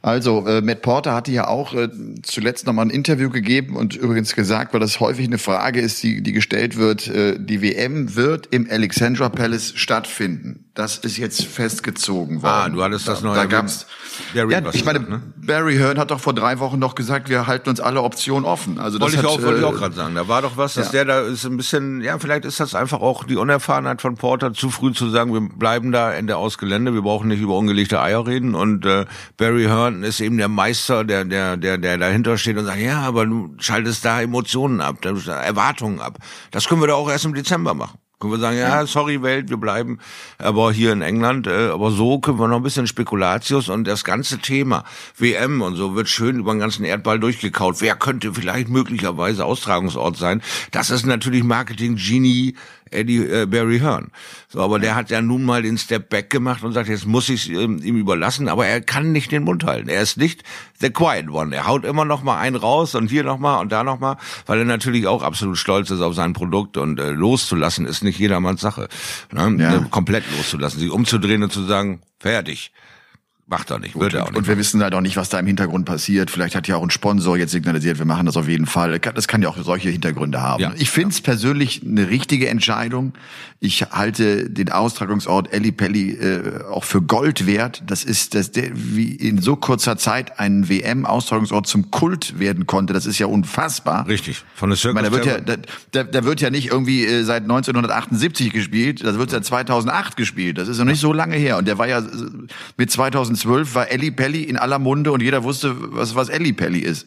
Also, äh, Matt Porter hatte ja auch äh, zuletzt nochmal ein Interview gegeben und übrigens gesagt, weil das häufig eine Frage ist, die, die gestellt wird, äh, die WM wird im Alexandra Palace stattfinden. Das ist jetzt festgezogen worden. Ah, du hattest das da, neue. Da gab's, Barry ja, ich meine, ne? Barry Hearn hat doch vor drei Wochen noch gesagt, wir halten uns alle Optionen offen. Also wollte das ich hat, auch, wollte ich auch äh, gerade sagen. Da war doch was, dass ja. der da ist ein bisschen, ja, vielleicht ist das einfach auch die Unerfahrenheit von Porter, zu früh zu sagen, wir bleiben da Ende aus Gelände, wir brauchen nicht über ungelegte Eier reden. Und äh, Barry Hearn ist eben der Meister, der, der, der, der dahinter steht und sagt, ja, aber du schaltest da Emotionen ab, Erwartungen ab. Das können wir doch auch erst im Dezember machen. Können wir sagen, ja, sorry Welt, wir bleiben aber hier in England, äh, aber so können wir noch ein bisschen Spekulatius und das ganze Thema WM und so wird schön über den ganzen Erdball durchgekaut. Wer könnte vielleicht möglicherweise Austragungsort sein? Das ist natürlich Marketing Genie Eddie äh, Barry Hearn. So, aber der hat ja nun mal den Step Back gemacht und sagt, jetzt muss ich ähm, ihm überlassen, aber er kann nicht den Mund halten. Er ist nicht the quiet one. Er haut immer noch mal einen raus und hier noch mal und da noch mal, weil er natürlich auch absolut stolz ist auf sein Produkt und äh, loszulassen ist nicht jedermanns Sache. Ne? Ja. Komplett loszulassen, sich umzudrehen und zu sagen, fertig. Macht er nicht, wird er auch nicht. Und wir wissen halt auch nicht, was da im Hintergrund passiert. Vielleicht hat ja auch ein Sponsor jetzt signalisiert, wir machen das auf jeden Fall. Das kann ja auch solche Hintergründe haben. Ja. Ich finde es persönlich eine richtige Entscheidung. Ich halte den Austragungsort Eli Pelli äh, auch für Gold wert. Das ist, dass der wie in so kurzer Zeit ein WM-Austragungsort zum Kult werden konnte. Das ist ja unfassbar. Richtig. Von der Circus meine, da wird ja, da, da, wird ja nicht irgendwie äh, seit 1978 gespielt. Das wird seit 2008 gespielt. Das ist noch nicht so lange her. Und der war ja mit 2000 2012 war Elli Pelli in aller Munde und jeder wusste, was, was Elli Pelli ist.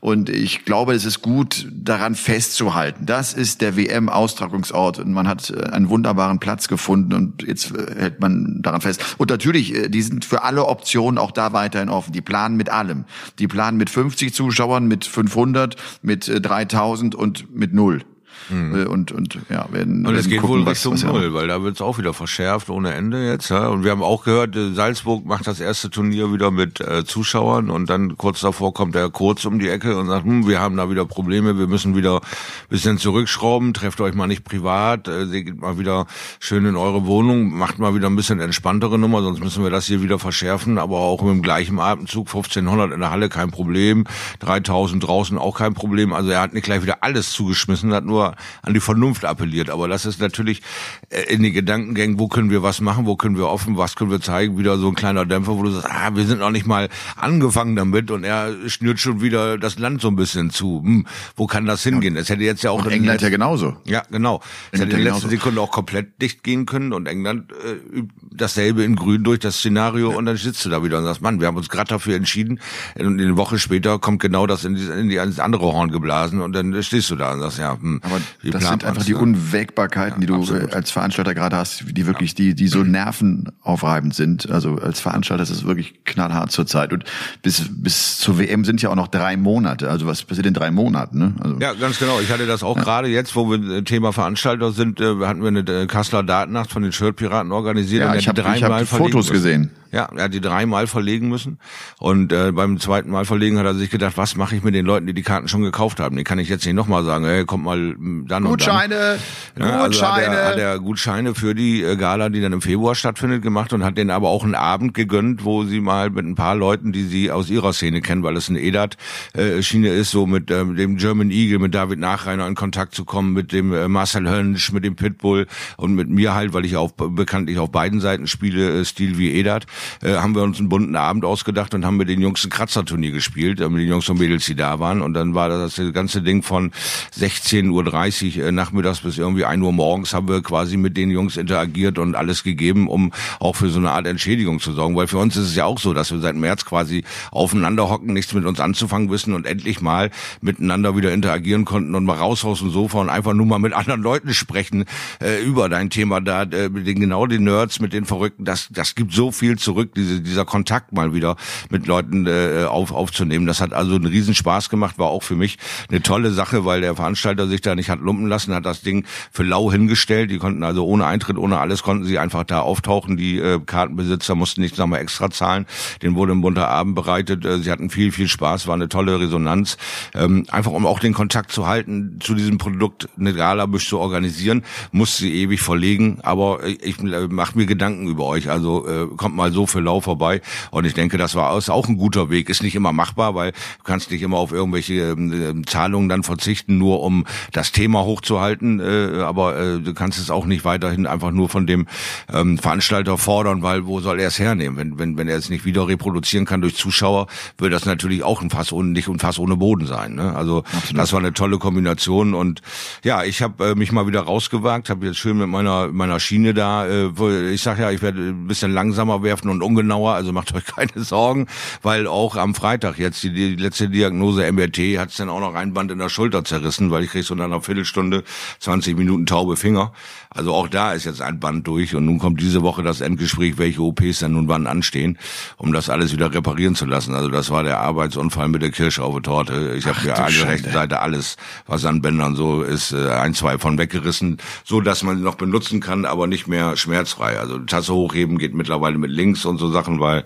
Und ich glaube, es ist gut, daran festzuhalten. Das ist der WM-Austragungsort und man hat äh, einen wunderbaren Platz gefunden und jetzt äh, hält man daran fest. Und natürlich, äh, die sind für alle Optionen auch da weiterhin offen. Die planen mit allem. Die planen mit 50 Zuschauern, mit 500, mit 3000 und mit null. Mhm. Und, und ja, werden. Und es geht gucken, wohl Richtung was, was Null, weil da wird es auch wieder verschärft ohne Ende jetzt. Ja? Und wir haben auch gehört, äh, Salzburg macht das erste Turnier wieder mit äh, Zuschauern und dann kurz davor kommt der Kurz um die Ecke und sagt, hm, wir haben da wieder Probleme, wir müssen wieder bisschen zurückschrauben, trefft euch mal nicht privat, äh, geht mal wieder schön in eure Wohnung, macht mal wieder ein bisschen entspanntere Nummer, sonst müssen wir das hier wieder verschärfen, aber auch mit dem gleichen Atemzug, 1500 in der Halle kein Problem, 3000 draußen auch kein Problem. Also er hat nicht gleich wieder alles zugeschmissen, hat nur an die Vernunft appelliert. Aber das ist natürlich äh, in den Gedankengängen, wo können wir was machen, wo können wir offen, was können wir zeigen, wieder so ein kleiner Dämpfer, wo du sagst, ah, wir sind noch nicht mal angefangen damit und er schnürt schon wieder das Land so ein bisschen zu. Hm, wo kann das hingehen? Es hätte jetzt ja auch... Und England ja genauso. Ja, genau. Es hätte in der letzten Sekunde auch komplett dicht gehen können und England äh, dasselbe in grün durch das Szenario ja. und dann sitzt du da wieder und sagst, Mann, wir haben uns gerade dafür entschieden und eine Woche später kommt genau das in die, in die ins andere Horn geblasen und dann stehst du da und sagst, ja, hm, Aber das sind einfach die Unwägbarkeiten, ja, die du absolut. als Veranstalter gerade hast, die wirklich, die, die so nervenaufreibend sind. Also als Veranstalter ist es wirklich knallhart zurzeit. Und bis, bis zur WM sind ja auch noch drei Monate. Also was passiert in drei Monaten, ne? Also, ja, ganz genau. Ich hatte das auch ja. gerade jetzt, wo wir Thema Veranstalter sind, äh, hatten wir eine äh, Kasseler Datennacht von den Shirtpiraten organisiert. Ja, ich habe hab Fotos gesehen. Ja, er hat die dreimal verlegen müssen. Und äh, beim zweiten Mal verlegen hat er sich gedacht, was mache ich mit den Leuten, die die Karten schon gekauft haben? Den kann ich jetzt nicht nochmal sagen, hey, kommt mal hm, dann Gutscheine, und dann. Ja, Gutscheine. Also hat, er, hat er Gutscheine für die äh, Gala, die dann im Februar stattfindet, gemacht und hat denen aber auch einen Abend gegönnt, wo sie mal mit ein paar Leuten, die sie aus ihrer Szene kennen, weil es eine EDAT-Schiene äh, ist, so mit äh, dem German Eagle, mit David Nachreiner in Kontakt zu kommen, mit dem äh, Marcel Hönsch, mit dem Pitbull und mit mir halt, weil ich auch bekanntlich auf beiden Seiten spiele, äh, Stil wie EDAT, äh, haben wir uns einen bunten Abend ausgedacht und haben mit den Jungs ein Kratzerturnier gespielt, mit den Jungs und Mädels, die da waren. Und dann war das, das ganze Ding von 16.30 Uhr äh, nachmittags bis irgendwie 1 Uhr morgens haben wir quasi mit den Jungs interagiert und alles gegeben, um auch für so eine Art Entschädigung zu sorgen. Weil für uns ist es ja auch so, dass wir seit März quasi aufeinander hocken, nichts mit uns anzufangen wissen und endlich mal miteinander wieder interagieren konnten und mal raus aus dem Sofa und einfach nur mal mit anderen Leuten sprechen äh, über dein Thema da, äh, mit den genau den Nerds, mit den Verrückten. Das, das gibt so viel zu zurück, diese, dieser Kontakt mal wieder mit Leuten äh, auf, aufzunehmen. Das hat also einen riesen Spaß gemacht, war auch für mich eine tolle Sache, weil der Veranstalter sich da nicht hat lumpen lassen, hat das Ding für lau hingestellt. Die konnten also ohne Eintritt, ohne alles, konnten sie einfach da auftauchen. Die äh, Kartenbesitzer mussten nicht nochmal extra zahlen. Den wurde ein bunter Abend bereitet. Äh, sie hatten viel, viel Spaß, war eine tolle Resonanz. Ähm, einfach um auch den Kontakt zu halten zu diesem Produkt, eine Galabüsch zu organisieren, muss sie ewig verlegen. Aber ich äh, mache mir Gedanken über euch. Also äh, kommt mal so für lau vorbei. Und ich denke, das war auch ein guter Weg. Ist nicht immer machbar, weil du kannst nicht immer auf irgendwelche äh, Zahlungen dann verzichten, nur um das Thema hochzuhalten. Äh, aber äh, du kannst es auch nicht weiterhin einfach nur von dem ähm, Veranstalter fordern, weil wo soll er es hernehmen? Wenn, wenn, wenn er es nicht wieder reproduzieren kann durch Zuschauer, wird das natürlich auch ein Fass ohne, nicht ein Fass ohne Boden sein. Ne? Also Absolut. das war eine tolle Kombination und ja, ich habe äh, mich mal wieder rausgewagt, habe jetzt schön mit meiner meiner Schiene da, äh, ich sag ja, ich werde ein bisschen langsamer werfen und ungenauer, also macht euch keine Sorgen, weil auch am Freitag jetzt die, die letzte Diagnose MRT hat es dann auch noch ein Band in der Schulter zerrissen, weil ich krieg so in einer Viertelstunde 20 Minuten taube Finger. Also auch da ist jetzt ein Band durch und nun kommt diese Woche das Endgespräch, welche OPs dann nun wann anstehen, um das alles wieder reparieren zu lassen. Also das war der Arbeitsunfall mit der Kirsche auf der Torte. Ich habe ja an der rechten Seite alles, was an Bändern so ist, äh, ein, zwei von weggerissen, so dass man sie noch benutzen kann, aber nicht mehr schmerzfrei. Also Tasse hochheben geht mittlerweile mit links und so Sachen, weil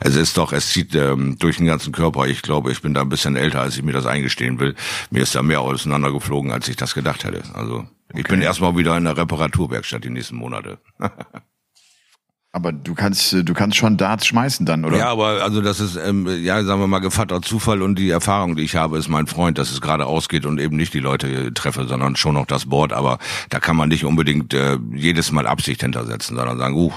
es ist doch, es zieht ähm, durch den ganzen Körper. Ich glaube, ich bin da ein bisschen älter, als ich mir das eingestehen will. Mir ist da mehr auseinandergeflogen, als ich das gedacht hätte. Also ich bin erstmal wieder in der Reparaturwerkstatt die nächsten Monate. Aber du kannst, du kannst schon Darts schmeißen dann, oder? Ja, aber also das ist, ähm, ja, sagen wir mal, Gevatter Zufall und die Erfahrung, die ich habe, ist mein Freund, dass es gerade ausgeht und eben nicht die Leute treffe, sondern schon noch das Board. Aber da kann man nicht unbedingt äh, jedes Mal Absicht hintersetzen, sondern sagen, uh,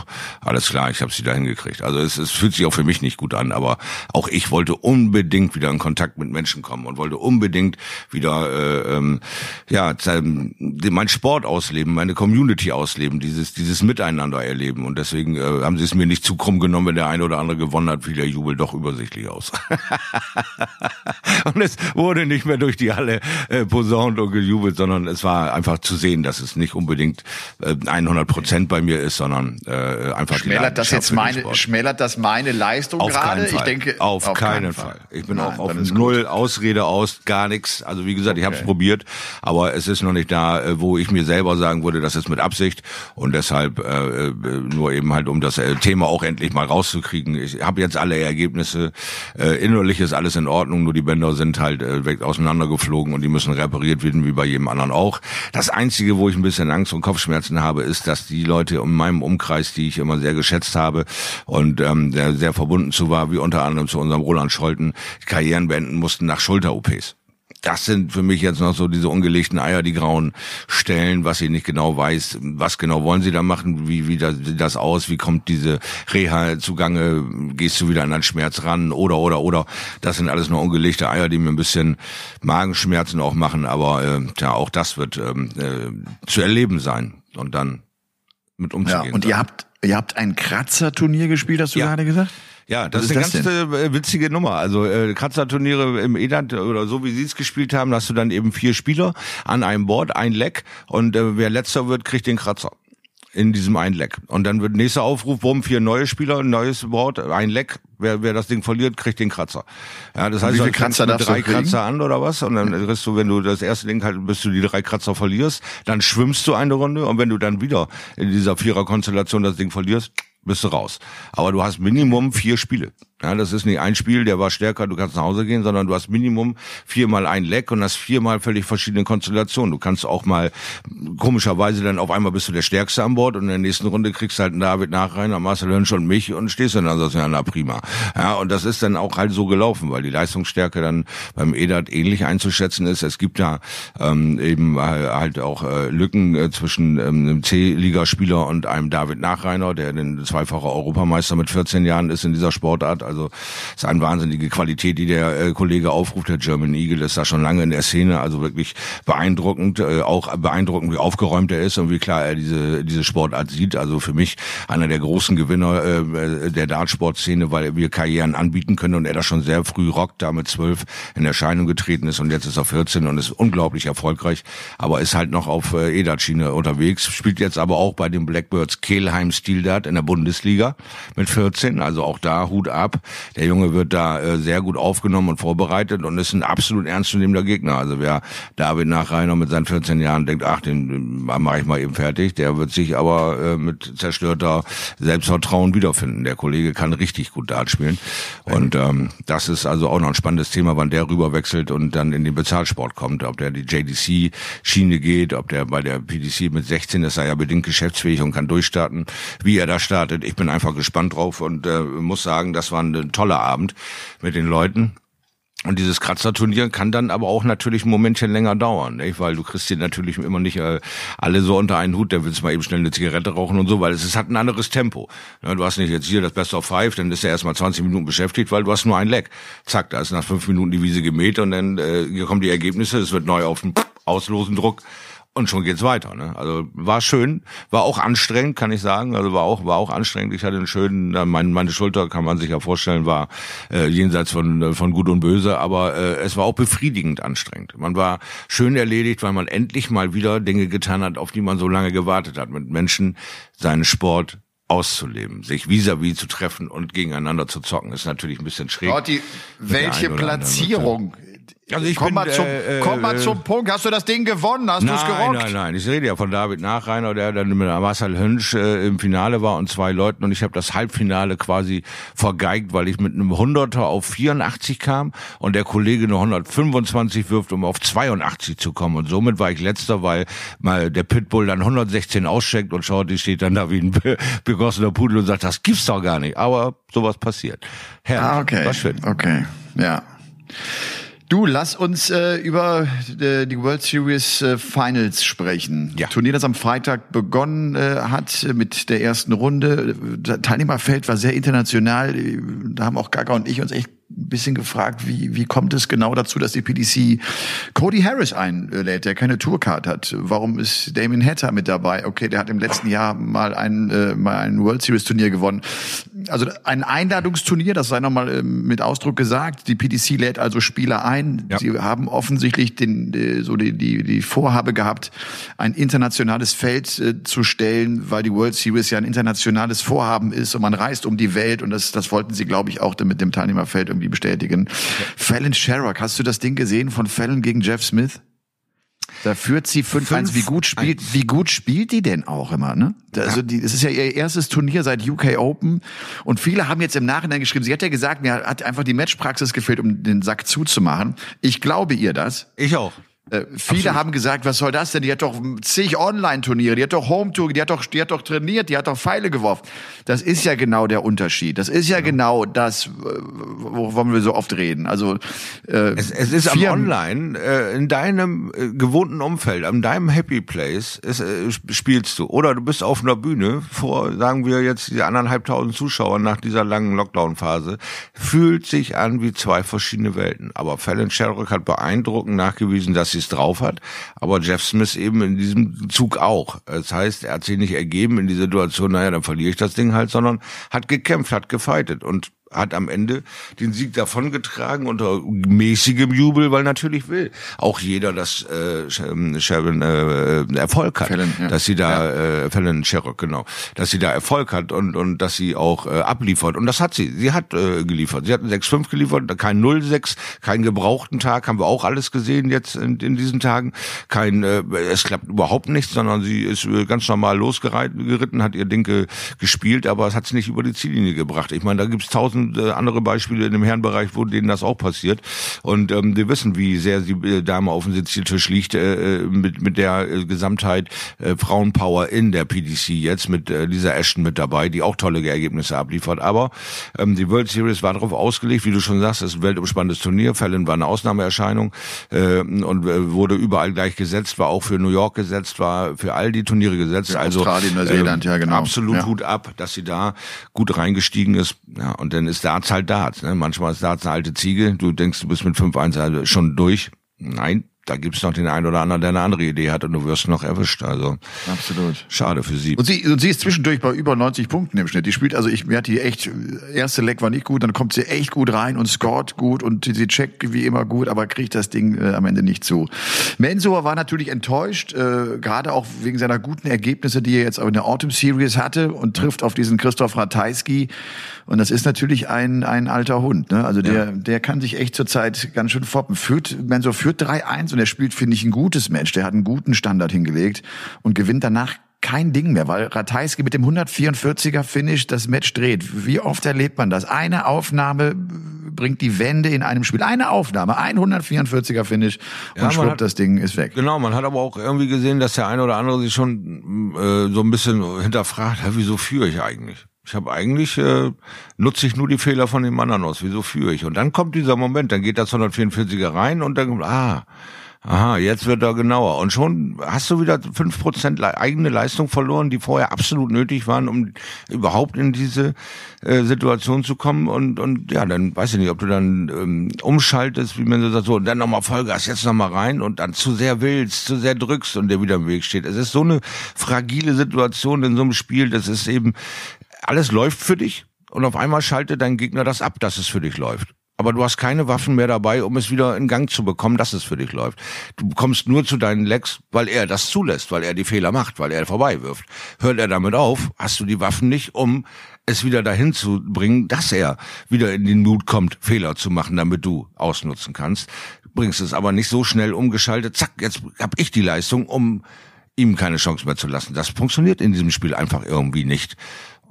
alles klar, ich habe sie da hingekriegt. Also es, es fühlt sich auch für mich nicht gut an, aber auch ich wollte unbedingt wieder in Kontakt mit Menschen kommen und wollte unbedingt wieder, äh, ähm, ja, mein Sport ausleben, meine Community ausleben, dieses, dieses Miteinander erleben und deswegen äh, haben sie es mir nicht zu krumm genommen, wenn der eine oder andere gewonnen hat, fiel der Jubel doch übersichtlich aus. und es wurde nicht mehr durch die Halle äh, posaunt und gejubelt, sondern es war einfach zu sehen, dass es nicht unbedingt äh, 100 Prozent bei mir ist, sondern äh, einfach schmälert das jetzt meine schmälert das meine Leistung auf gerade? Ich denke auf, auf keinen, keinen Fall. Fall. Ich bin Nein, auch auf null Ausrede aus, gar nichts. Also wie gesagt, okay. ich habe es probiert, aber es ist noch nicht da, äh, wo ich mir selber sagen würde, das ist mit Absicht und deshalb äh, äh nur eben halt um das äh, Thema auch endlich mal rauszukriegen. Ich habe jetzt alle Ergebnisse. Äh, innerlich ist alles in Ordnung, nur die Bänder sind halt äh, weg auseinandergeflogen und die müssen repariert werden, wie bei jedem anderen auch. Das Einzige, wo ich ein bisschen Angst und Kopfschmerzen habe, ist, dass die Leute in meinem Umkreis, die ich immer sehr geschätzt habe und ähm, sehr, sehr verbunden zu war, wie unter anderem zu unserem Roland Scholten, Karrieren beenden mussten nach Schulter-OPs das sind für mich jetzt noch so diese ungelegten Eier, die grauen Stellen, was ich nicht genau weiß, was genau wollen sie da machen, wie, wie das, sieht das aus, wie kommt diese Reha zugange, gehst du wieder an deinen Schmerz ran oder, oder, oder. Das sind alles nur ungelegte Eier, die mir ein bisschen Magenschmerzen auch machen, aber äh, ja, auch das wird ähm, äh, zu erleben sein und dann mit umzugehen. Ja, und ihr habt, ihr habt ein Kratzer-Turnier gespielt, hast du ja. gerade gesagt? Ja, das ist eine ganz denn? Äh, witzige Nummer. Also äh, Kratzer-Turniere im Edand oder so wie sie es gespielt haben, hast du dann eben vier Spieler an einem Board, ein Leck und äh, wer letzter wird, kriegt den Kratzer in diesem einen Leck. Und dann wird nächster Aufruf, bumm, vier neue Spieler, ein neues Board, ein Leck. Wer, wer das Ding verliert, kriegt den Kratzer. Ja, das und heißt, wie viele Kratzer du drei Kratzer an oder was? Und dann kriegst du, wenn du das erste Ding halt, bis du die drei Kratzer verlierst, dann schwimmst du eine Runde und wenn du dann wieder in dieser Vierer-Konstellation das Ding verlierst, bist du raus. Aber du hast Minimum vier Spiele. Ja, das ist nicht ein Spiel, der war stärker, du kannst nach Hause gehen, sondern du hast Minimum viermal ein Leck und hast viermal völlig verschiedene Konstellationen. Du kannst auch mal komischerweise dann auf einmal bist du der Stärkste an Bord und in der nächsten Runde kriegst du halt einen David Nachreiner, Marcel Hönsch und mich und stehst dann also ja, na prima. Ja, und das ist dann auch halt so gelaufen, weil die Leistungsstärke dann beim EDAT ähnlich einzuschätzen ist. Es gibt da ähm, eben halt auch äh, Lücken äh, zwischen ähm, einem C-Ligaspieler und einem David Nachreiner, der den zweifacher Europameister mit 14 Jahren ist in dieser Sportart Also ist eine wahnsinnige Qualität, die der äh, Kollege aufruft. Der German Eagle ist da schon lange in der Szene, also wirklich beeindruckend, äh, auch beeindruckend, wie aufgeräumt er ist und wie klar er diese diese Sportart sieht. Also für mich einer der großen Gewinner äh, der Dartsport-Szene, weil wir Karrieren anbieten können und er das schon sehr früh rockt, da mit zwölf in Erscheinung getreten ist und jetzt ist er 14 und ist unglaublich erfolgreich, aber ist halt noch auf äh, EDAT-Schiene unterwegs, spielt jetzt aber auch bei den Blackbirds Kehlheim Steel Dart in der Bundesliga mit 14, also auch da Hut ab. Der Junge wird da äh, sehr gut aufgenommen und vorbereitet und ist ein absolut ernstzunehmender Gegner. Also wer David Nachreiner mit seinen 14 Jahren denkt, ach, den mache ich mal eben fertig, der wird sich aber äh, mit zerstörter Selbstvertrauen wiederfinden. Der Kollege kann richtig gut Dart spielen und ähm, das ist also auch noch ein spannendes Thema, wann der rüber wechselt und dann in den Bezahlsport kommt, ob der die JDC-Schiene geht, ob der bei der PDC mit 16 ist er ja bedingt geschäftsfähig und kann durchstarten, wie er da startet. Ich bin einfach gespannt drauf und äh, muss sagen, das war ein toller Abend mit den Leuten. Und dieses Kratzerturnier kann dann aber auch natürlich ein Momentchen länger dauern, nicht? weil du kriegst dir natürlich immer nicht äh, alle so unter einen Hut, der willst mal eben schnell eine Zigarette rauchen und so, weil es, hat ein anderes Tempo. Du hast nicht jetzt hier das Best of Five, dann ist er erstmal 20 Minuten beschäftigt, weil du hast nur ein Leck. Zack, da ist nach fünf Minuten die Wiese gemäht und dann äh, hier kommen die Ergebnisse, es wird neu auf den auslosen Druck und schon geht's weiter. Ne? Also war schön, war auch anstrengend, kann ich sagen. Also war auch war auch anstrengend. Ich hatte einen schönen, mein, meine Schulter kann man sich ja vorstellen, war äh, jenseits von äh, von gut und böse, aber äh, es war auch befriedigend anstrengend. Man war schön erledigt, weil man endlich mal wieder Dinge getan hat, auf die man so lange gewartet hat, mit Menschen seinen Sport auszuleben, sich vis-à-vis -vis zu treffen und gegeneinander zu zocken, ist natürlich ein bisschen schräg. Gott, welche Platzierung also ich komm, bin, mal zum, äh, komm mal äh, zum Punkt. Hast du das Ding gewonnen? Hast du es Nein, gerockt? nein, nein. Ich rede ja von David Nachreiner, der dann mit Marcel Hünsch äh, im Finale war und zwei Leuten und ich habe das Halbfinale quasi vergeigt, weil ich mit einem Hunderter auf 84 kam und der Kollege nur 125 wirft, um auf 82 zu kommen und somit war ich letzter, weil mal der Pitbull dann 116 auscheckt und schaut, die steht dann da wie ein be begossener Pudel und sagt, das gibt's doch gar nicht. Aber sowas passiert. Herrlich. Ah, okay. War schön. Okay, ja. Du, lass uns äh, über äh, die World Series äh, Finals sprechen. Ja. Turnier, das am Freitag begonnen äh, hat mit der ersten Runde. Das Teilnehmerfeld war sehr international. Da haben auch Gaga und ich uns echt ein bisschen gefragt, wie, wie kommt es genau dazu, dass die PDC Cody Harris einlädt, der keine Tourcard hat. Warum ist Damien Hatter mit dabei? Okay, der hat im letzten Jahr mal ein, äh, mal ein World Series Turnier gewonnen. Also ein Einladungsturnier, das sei nochmal äh, mit Ausdruck gesagt. Die PDC lädt also Spieler ein. Ja. Sie haben offensichtlich den, äh, so die, die, die Vorhabe gehabt, ein internationales Feld äh, zu stellen, weil die World Series ja ein internationales Vorhaben ist und man reist um die Welt und das, das wollten sie, glaube ich, auch mit dem Teilnehmerfeld irgendwie bestätigen. Fallon Sherrock, hast du das Ding gesehen von Fallon gegen Jeff Smith? Da führt sie 5-1. Wie gut spielt, wie gut spielt die denn auch immer, ne? Also, die, es ist ja ihr erstes Turnier seit UK Open. Und viele haben jetzt im Nachhinein geschrieben, sie hat ja gesagt, mir hat einfach die Matchpraxis gefehlt, um den Sack zuzumachen. Ich glaube ihr das. Ich auch. Äh, viele haben gesagt, was soll das denn? Die hat doch zig Online-Turniere, die hat doch Home-Tour, die hat doch, die hat doch trainiert, die hat doch Pfeile geworfen. Das ist ja genau der Unterschied. Das ist ja genau das, äh, wovon wir so oft reden. Also äh, Es, es ist am Online, äh, in deinem äh, gewohnten Umfeld, an deinem Happy Place ist, äh, sp- spielst du. Oder du bist auf einer Bühne vor, sagen wir jetzt, die anderthalbtausend Zuschauer nach dieser langen Lockdown-Phase. Fühlt sich an wie zwei verschiedene Welten. Aber Fallon Sherrock hat beeindruckend nachgewiesen, dass sie es drauf hat. Aber Jeff Smith eben in diesem Zug auch. Das heißt, er hat sich nicht ergeben in die Situation, naja, dann verliere ich das Ding halt, sondern hat gekämpft, hat gefightet und hat am Ende den Sieg davongetragen unter mäßigem Jubel, weil natürlich will auch jeder, dass äh, Sh- Sharon äh, Erfolg hat, Fallon, ja. dass sie da äh, Fallon Sherrock genau, dass sie da Erfolg hat und und dass sie auch äh, abliefert und das hat sie. Sie hat äh, geliefert. Sie hat einen 6-5 geliefert, kein 0-6, keinen gebrauchten Tag, haben wir auch alles gesehen jetzt in, in diesen Tagen. Kein, äh, es klappt überhaupt nichts, sondern sie ist äh, ganz normal losgeritten, geritten, hat ihr Ding ge- gespielt, aber es hat sie nicht über die Ziellinie gebracht. Ich meine, da gibt's tausend äh, andere Beispiele in dem Herrenbereich, wo denen das auch passiert. Und ähm, wir wissen, wie sehr die äh, Dame auf dem Sitztisch liegt äh, äh, mit, mit der äh, Gesamtheit äh, Frauenpower in der PDC jetzt mit äh, Lisa Ashton mit dabei, die auch tolle Ergebnisse abliefert. Aber ähm, die World Series war darauf ausgelegt, wie du schon sagst, es ist ein weltumspannendes Turnier. Fallon war eine Ausnahmeerscheinung äh, und äh, wurde überall gleich gesetzt, war auch für New York gesetzt, war für all die Turniere gesetzt. Für also Australien, Neuseeland, ja, genau. Absolut Ja. Hut ab, dass sie da gut reingestiegen ist. Ja, und dann ist Darts halt Darts. Ne? Manchmal ist Darts eine alte Ziege. Du denkst, du bist mit 5-1 also schon durch. Nein, da gibt's noch den einen oder anderen, der eine andere Idee hat und du wirst noch erwischt. Also absolut. Schade für sie. Und sie, und sie ist zwischendurch bei über 90 Punkten im Schnitt. Die spielt, also ich, mir hat die echt, erste Leck war nicht gut, dann kommt sie echt gut rein und scored gut und sie checkt wie immer gut, aber kriegt das Ding äh, am Ende nicht zu. Mensur war natürlich enttäuscht, äh, gerade auch wegen seiner guten Ergebnisse, die er jetzt auch in der Autumn Series hatte und trifft auf diesen Christoph Ratajski. Und das ist natürlich ein, ein alter Hund. Ne? Also der, ja. der kann sich echt zurzeit ganz schön foppen. Führt, Mensur führt 3-1 und er spielt, finde ich, ein gutes Match. Der hat einen guten Standard hingelegt und gewinnt danach kein Ding mehr, weil Ratajski mit dem 144er Finish das Match dreht. Wie oft erlebt man das? Eine Aufnahme bringt die Wende in einem Spiel. Eine Aufnahme, ein 144er Finish und ja, schwupp, hat, das Ding ist weg. Genau, man hat aber auch irgendwie gesehen, dass der eine oder andere sich schon äh, so ein bisschen hinterfragt, wieso führe ich eigentlich? Ich habe eigentlich äh, nutze ich nur die Fehler von dem anderen aus. Wieso führe ich? Und dann kommt dieser Moment, dann geht das 144er rein und dann ah Aha, jetzt wird er genauer. Und schon hast du wieder fünf Prozent eigene Leistung verloren, die vorher absolut nötig waren, um überhaupt in diese äh, Situation zu kommen. Und, und ja, dann weiß ich nicht, ob du dann ähm, umschaltest, wie man so sagt, so, und dann nochmal Vollgas, jetzt nochmal rein und dann zu sehr willst, zu sehr drückst und der wieder im Weg steht. Es ist so eine fragile Situation in so einem Spiel, das ist eben, alles läuft für dich und auf einmal schaltet dein Gegner das ab, dass es für dich läuft aber du hast keine Waffen mehr dabei, um es wieder in Gang zu bekommen, dass es für dich läuft. Du kommst nur zu deinen Lecks, weil er das zulässt, weil er die Fehler macht, weil er vorbei wirft. Hört er damit auf, hast du die Waffen nicht, um es wieder dahin zu bringen, dass er wieder in den Mut kommt, Fehler zu machen, damit du ausnutzen kannst. Bringst es aber nicht so schnell umgeschaltet, zack, jetzt hab ich die Leistung, um ihm keine Chance mehr zu lassen. Das funktioniert in diesem Spiel einfach irgendwie nicht.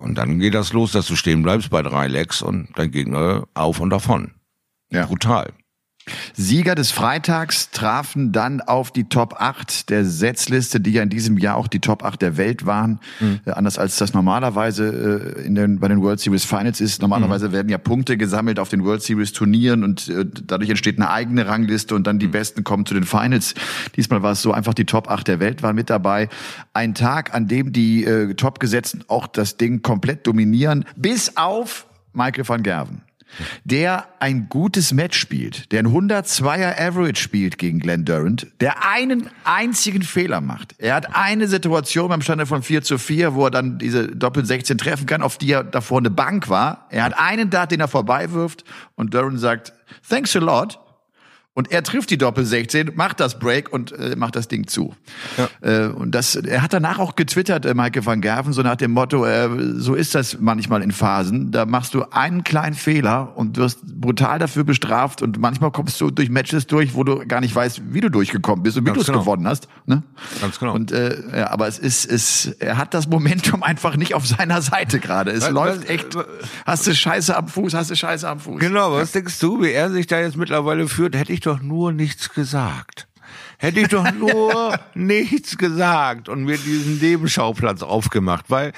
Und dann geht das los, dass du stehen bleibst bei drei Lecks und dein Gegner auf und davon. Ja. Brutal. Sieger des Freitags trafen dann auf die Top 8 der Setzliste, die ja in diesem Jahr auch die Top 8 der Welt waren. Mhm. Äh, anders als das normalerweise äh, in den, bei den World Series Finals ist. Normalerweise mhm. werden ja Punkte gesammelt auf den World Series Turnieren und äh, dadurch entsteht eine eigene Rangliste und dann die mhm. Besten kommen zu den Finals. Diesmal war es so einfach, die Top 8 der Welt waren mit dabei. Ein Tag, an dem die Top-Gesetzten auch das Ding komplett dominieren, bis auf Michael van Gerven der ein gutes Match spielt, der ein 102er Average spielt gegen Glenn Durant, der einen einzigen Fehler macht. Er hat eine Situation beim Stande von 4 zu 4, wo er dann diese Doppel 16 treffen kann, auf die er davor eine Bank war. Er hat einen Dart, den er vorbeiwirft und Durant sagt, thanks a lot. Und er trifft die Doppel 16, macht das Break und äh, macht das Ding zu. Ja. Äh, und das, er hat danach auch getwittert, äh, Michael van Gerven, so nach dem Motto, äh, so ist das manchmal in Phasen. Da machst du einen kleinen Fehler und wirst brutal dafür bestraft und manchmal kommst du durch Matches durch, wo du gar nicht weißt, wie du durchgekommen bist und wie du es genau. gewonnen hast. Ne? Ganz genau. Und äh, ja, aber es ist, es, er hat das Momentum einfach nicht auf seiner Seite gerade. Es was, läuft was, echt. Hast du Scheiße am Fuß, hast du Scheiße am Fuß. Genau, was denkst du, wie er sich da jetzt mittlerweile führt? Hätte ich ich doch nur nichts gesagt. Hätte ich doch nur nichts gesagt und mir diesen Nebenschauplatz aufgemacht, weil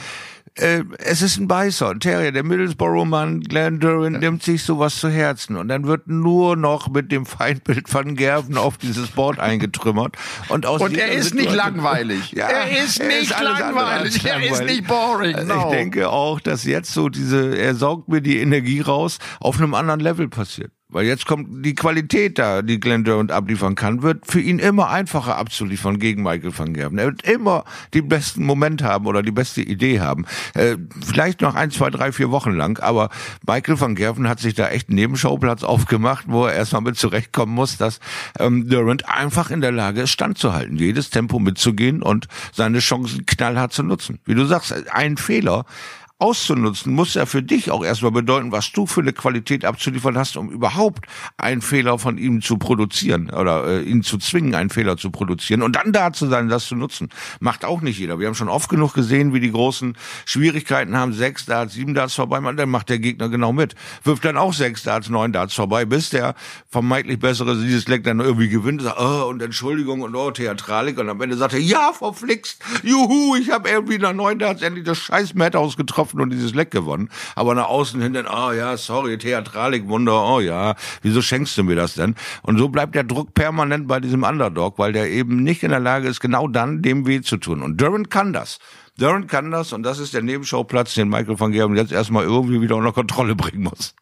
äh, es ist ein Beißer, ein Terrier. Der Middlesbrough-Mann, Glenn Duran, ja. nimmt sich sowas zu Herzen. Und dann wird nur noch mit dem Feindbild von Gerven auf dieses Board eingetrümmert. Und, aus und er ist Situation, nicht langweilig. Ja, er ist er nicht ist langweilig. Er ist nicht boring. Also no. Ich denke auch, dass jetzt so diese, er saugt mir die Energie raus, auf einem anderen Level passiert. Weil jetzt kommt die Qualität da, die Glenn Durant abliefern kann, wird für ihn immer einfacher abzuliefern gegen Michael van Gerven. Er wird immer den besten Moment haben oder die beste Idee haben. Äh, vielleicht noch ein, zwei, drei, vier Wochen lang, aber Michael van Gerven hat sich da echt einen Nebenschauplatz aufgemacht, wo er erstmal mit zurechtkommen muss, dass ähm, Durant einfach in der Lage ist, standzuhalten, jedes Tempo mitzugehen und seine Chancen knallhart zu nutzen. Wie du sagst, ein Fehler auszunutzen, muss ja für dich auch erstmal bedeuten, was du für eine Qualität abzuliefern hast, um überhaupt einen Fehler von ihm zu produzieren oder äh, ihn zu zwingen, einen Fehler zu produzieren und dann da zu sein, das zu nutzen. Macht auch nicht jeder. Wir haben schon oft genug gesehen, wie die großen Schwierigkeiten haben, sechs Darts, sieben Darts vorbei, man, dann macht der Gegner genau mit. Wirft dann auch sechs Darts, neun Darts vorbei, bis der vermeintlich bessere dieses Leck dann irgendwie gewinnt, sagt, oh, und Entschuldigung und oh, Theatralik und am Ende sagt er, ja, verflixt, juhu, ich habe irgendwie nach neun Darts endlich das scheiß Madhouse getroffen Kopf nur dieses Leck gewonnen. Aber nach außen hin dann, oh ja, sorry, Theatralik, Wunder, oh ja, wieso schenkst du mir das denn? Und so bleibt der Druck permanent bei diesem Underdog, weil der eben nicht in der Lage ist, genau dann dem weh zu tun. Und Durant kann das. Durant kann das und das ist der Nebenschauplatz, den Michael van Gerben jetzt erstmal irgendwie wieder unter Kontrolle bringen muss.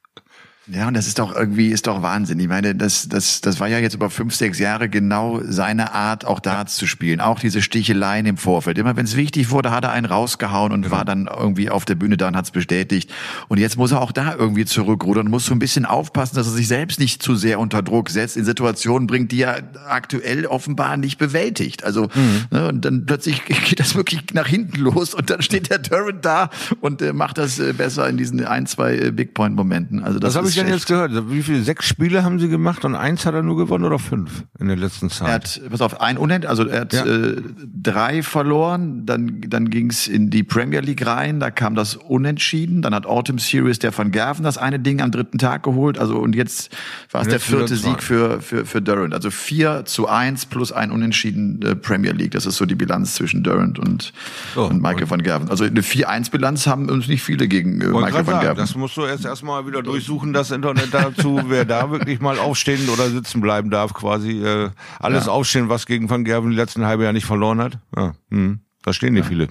Ja, und das ist doch irgendwie, ist doch Wahnsinn. Ich meine, das, das, das war ja jetzt über fünf, sechs Jahre genau seine Art, auch Darts zu spielen. Auch diese Sticheleien im Vorfeld. Immer wenn es wichtig wurde, hat er einen rausgehauen und genau. war dann irgendwie auf der Bühne da und hat es bestätigt. Und jetzt muss er auch da irgendwie zurückrudern muss so ein bisschen aufpassen, dass er sich selbst nicht zu sehr unter Druck setzt, in Situationen bringt, die er aktuell offenbar nicht bewältigt. Also, mhm. ne, und dann plötzlich geht das wirklich nach hinten los und dann steht der Durant da und äh, macht das äh, besser in diesen ein, zwei äh, Big Point Momenten. Also das, das denn jetzt gehört? Wie viele? Sechs Spiele haben sie gemacht und eins hat er nur gewonnen oder fünf in der letzten Zeit? Er hat, pass auf, ein Unend, also er hat ja. äh, drei verloren, dann, dann ging's in die Premier League rein, da kam das Unentschieden, dann hat Autumn Series der Van Gerven das eine Ding am dritten Tag geholt, also und jetzt war es der vierte Sieg für, für, für Durant. Also vier zu eins plus ein Unentschieden äh, Premier League. Das ist so die Bilanz zwischen Durant und, so, und Michael und van Gerven. Also eine 4-1-Bilanz haben uns nicht viele gegen äh, Michael van Gerven. Das musst du erst erstmal wieder durchsuchen, das Internet dazu, wer da wirklich mal aufstehen oder sitzen bleiben darf, quasi äh, alles ja. aufstehen, was gegen Van Gerven die letzten halbe Jahr nicht verloren hat. Ja, hm. Da stehen nicht ja. viele.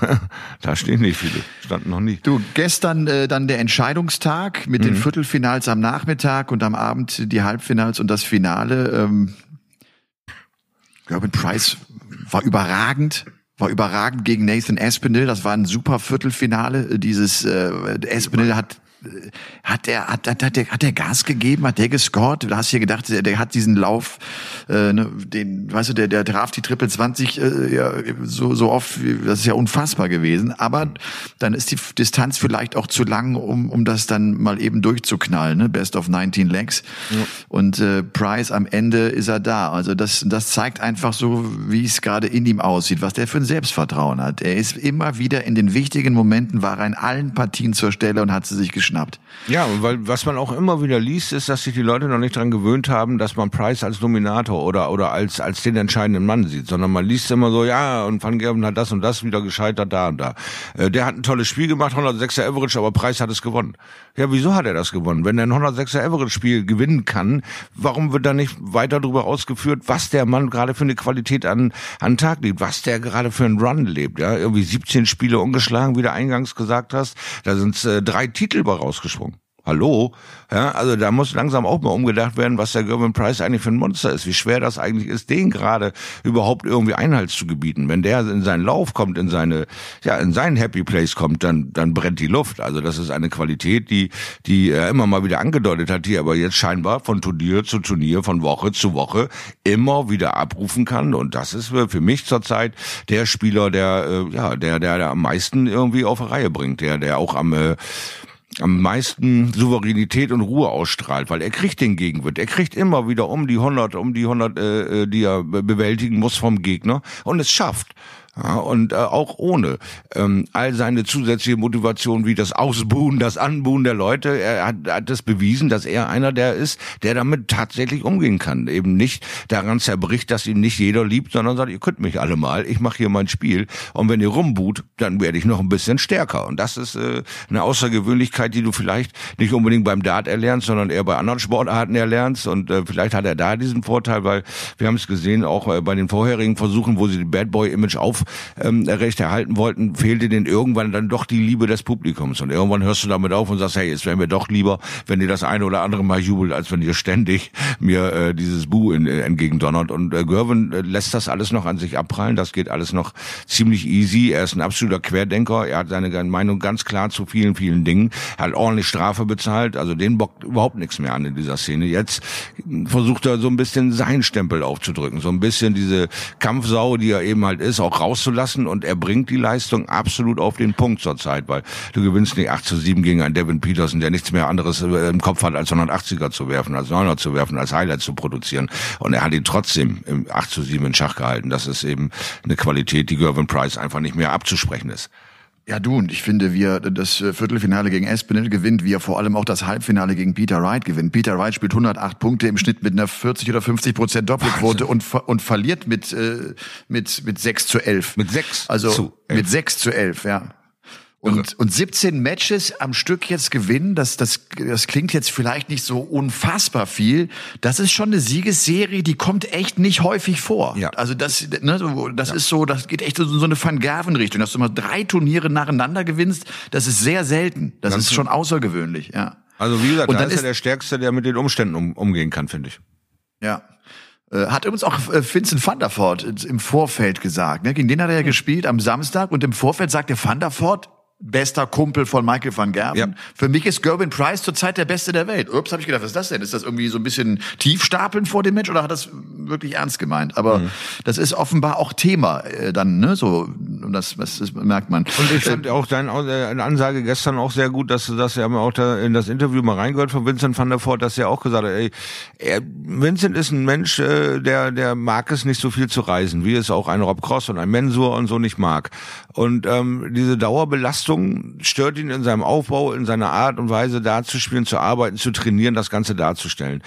da stehen nicht viele. Standen noch nie. Du, gestern äh, dann der Entscheidungstag mit mhm. den Viertelfinals am Nachmittag und am Abend die Halbfinals und das Finale. Ähm, Gerben Price war überragend war überragend gegen Nathan Espinel. Das war ein super Viertelfinale. Dieses äh, Espinel hat hat der hat, hat, hat der hat der Gas gegeben, hat der gescored? Du hast hier gedacht, der, der hat diesen Lauf, äh, ne, den, weißt du, der der traf die Triple 20 äh, ja, so so oft, das ist ja unfassbar gewesen. Aber dann ist die Distanz vielleicht auch zu lang, um um das dann mal eben durchzuknallen. Ne? Best of 19 Legs ja. und äh, Price am Ende ist er da. Also das das zeigt einfach so, wie es gerade in ihm aussieht, was der für ein Selbstvertrauen hat. Er ist immer wieder in den wichtigen Momenten war er in allen Partien zur Stelle und hat sie sich geschnappt geschnappt. Ja, weil was man auch immer wieder liest, ist, dass sich die Leute noch nicht dran gewöhnt haben, dass man Price als Dominator oder oder als als den entscheidenden Mann sieht, sondern man liest immer so, ja, und Van Gerven hat das und das wieder gescheitert da und da. Äh, der hat ein tolles Spiel gemacht, 106er Average, aber Price hat es gewonnen. Ja, wieso hat er das gewonnen? Wenn er ein 106er Average Spiel gewinnen kann, warum wird da nicht weiter darüber ausgeführt, was der Mann gerade für eine Qualität an an Tag legt, was der gerade für einen Run lebt, ja? Irgendwie 17 Spiele ungeschlagen, wie du eingangs gesagt hast. Da sind äh, drei Titel bei rausgesprungen. Hallo? Ja, also da muss langsam auch mal umgedacht werden, was der Gervin Price eigentlich für ein Monster ist, wie schwer das eigentlich ist, den gerade überhaupt irgendwie Einhalt zu gebieten. Wenn der in seinen Lauf kommt, in seine, ja, in seinen Happy Place kommt, dann, dann brennt die Luft. Also das ist eine Qualität, die, die er immer mal wieder angedeutet hat, die aber jetzt scheinbar von Turnier zu Turnier, von Woche zu Woche immer wieder abrufen kann. Und das ist für mich zurzeit der Spieler, der, äh, ja, der, der, der am meisten irgendwie auf Reihe bringt, der, der auch am, äh, am meisten Souveränität und Ruhe ausstrahlt, weil er kriegt den Gegenwind. Er kriegt immer wieder um die 100, um die 100, äh, äh, die er bewältigen muss vom Gegner und es schafft. Ja, und äh, auch ohne ähm, all seine zusätzliche Motivation wie das Ausbuhen, das Anbuhen der Leute, er hat, hat das bewiesen, dass er einer der ist, der damit tatsächlich umgehen kann. Eben nicht daran zerbricht, dass ihn nicht jeder liebt, sondern sagt, ihr könnt mich alle mal, ich mache hier mein Spiel und wenn ihr rumbuht, dann werde ich noch ein bisschen stärker. Und das ist äh, eine Außergewöhnlichkeit, die du vielleicht nicht unbedingt beim Dart erlernst, sondern eher bei anderen Sportarten erlernst. Und äh, vielleicht hat er da diesen Vorteil, weil wir haben es gesehen, auch äh, bei den vorherigen Versuchen, wo sie die Bad Boy Image auf ähm, recht erhalten wollten, fehlte denen irgendwann dann doch die Liebe des Publikums. Und irgendwann hörst du damit auf und sagst, hey, es wäre mir doch lieber, wenn ihr das eine oder andere Mal jubelt, als wenn ihr ständig mir äh, dieses Bu äh, entgegendonnert. Und äh, Gervin äh, lässt das alles noch an sich abprallen. Das geht alles noch ziemlich easy. Er ist ein absoluter Querdenker. Er hat seine Meinung ganz klar zu vielen, vielen Dingen. Er hat ordentlich Strafe bezahlt. Also den bockt überhaupt nichts mehr an in dieser Szene. Jetzt versucht er so ein bisschen seinen Stempel aufzudrücken. So ein bisschen diese Kampfsau, die er eben halt ist, auch raus rauszulassen und er bringt die Leistung absolut auf den Punkt zurzeit, weil du gewinnst nicht 8 zu 7 gegen einen Devin Peterson, der nichts mehr anderes äh, im Kopf hat, als 180er zu werfen, als 9er zu werfen, als Highlight zu produzieren. Und er hat ihn trotzdem im 8 zu 7 in Schach gehalten. Das ist eben eine Qualität, die Gervin Price einfach nicht mehr abzusprechen ist. Ja, du, und ich finde, wie er das äh, Viertelfinale gegen Espinel gewinnt, wie er vor allem auch das Halbfinale gegen Peter Wright gewinnt. Peter Wright spielt 108 Punkte im Schnitt mit einer 40 oder 50 Prozent Doppelquote und, und verliert mit, äh, mit, mit 6 zu 11. Mit 6 also, zu 11. mit 6 zu 11, ja. Und, und 17 Matches am Stück jetzt gewinnen, das, das, das klingt jetzt vielleicht nicht so unfassbar viel. Das ist schon eine Siegesserie, die kommt echt nicht häufig vor. Ja. Also das, ne, das ist so, das geht echt in so eine Van Gerven-Richtung, dass du mal drei Turniere nacheinander gewinnst. Das ist sehr selten. Das Ganz ist schon außergewöhnlich, ja. Also wie gesagt, Und da dann ist er ist- der Stärkste, der mit den Umständen um, umgehen kann, finde ich. Ja. Äh, Hat übrigens auch äh, Vincent van der Voort im Vorfeld gesagt. Ne? Gegen den hat er ja gespielt am Samstag und im Vorfeld sagte Van der Voort, bester Kumpel von Michael van Gerven. Ja. Für mich ist Gerben Price zurzeit der Beste der Welt. Ups, habe ich gedacht, was ist das denn? Ist das irgendwie so ein bisschen tiefstapeln vor dem Match oder hat das wirklich ernst gemeint? Aber Mhm. das ist offenbar auch Thema äh, dann, ne? So, und das, das, das merkt man. Und ich fand auch deine äh, Ansage gestern auch sehr gut, dass du das, wir haben auch da in das Interview mal reingehört von Vincent van der Voort, dass er auch gesagt hat, ey, er, Vincent ist ein Mensch, äh, der, der mag es nicht so viel zu reisen, wie es auch ein Rob Cross und ein Mensur und so nicht mag. Und ähm, diese Dauerbelastung stört ihn in seinem Aufbau, in seiner Art und Weise da zu spielen, zu arbeiten, zu trainieren, das Ganze darzustellen.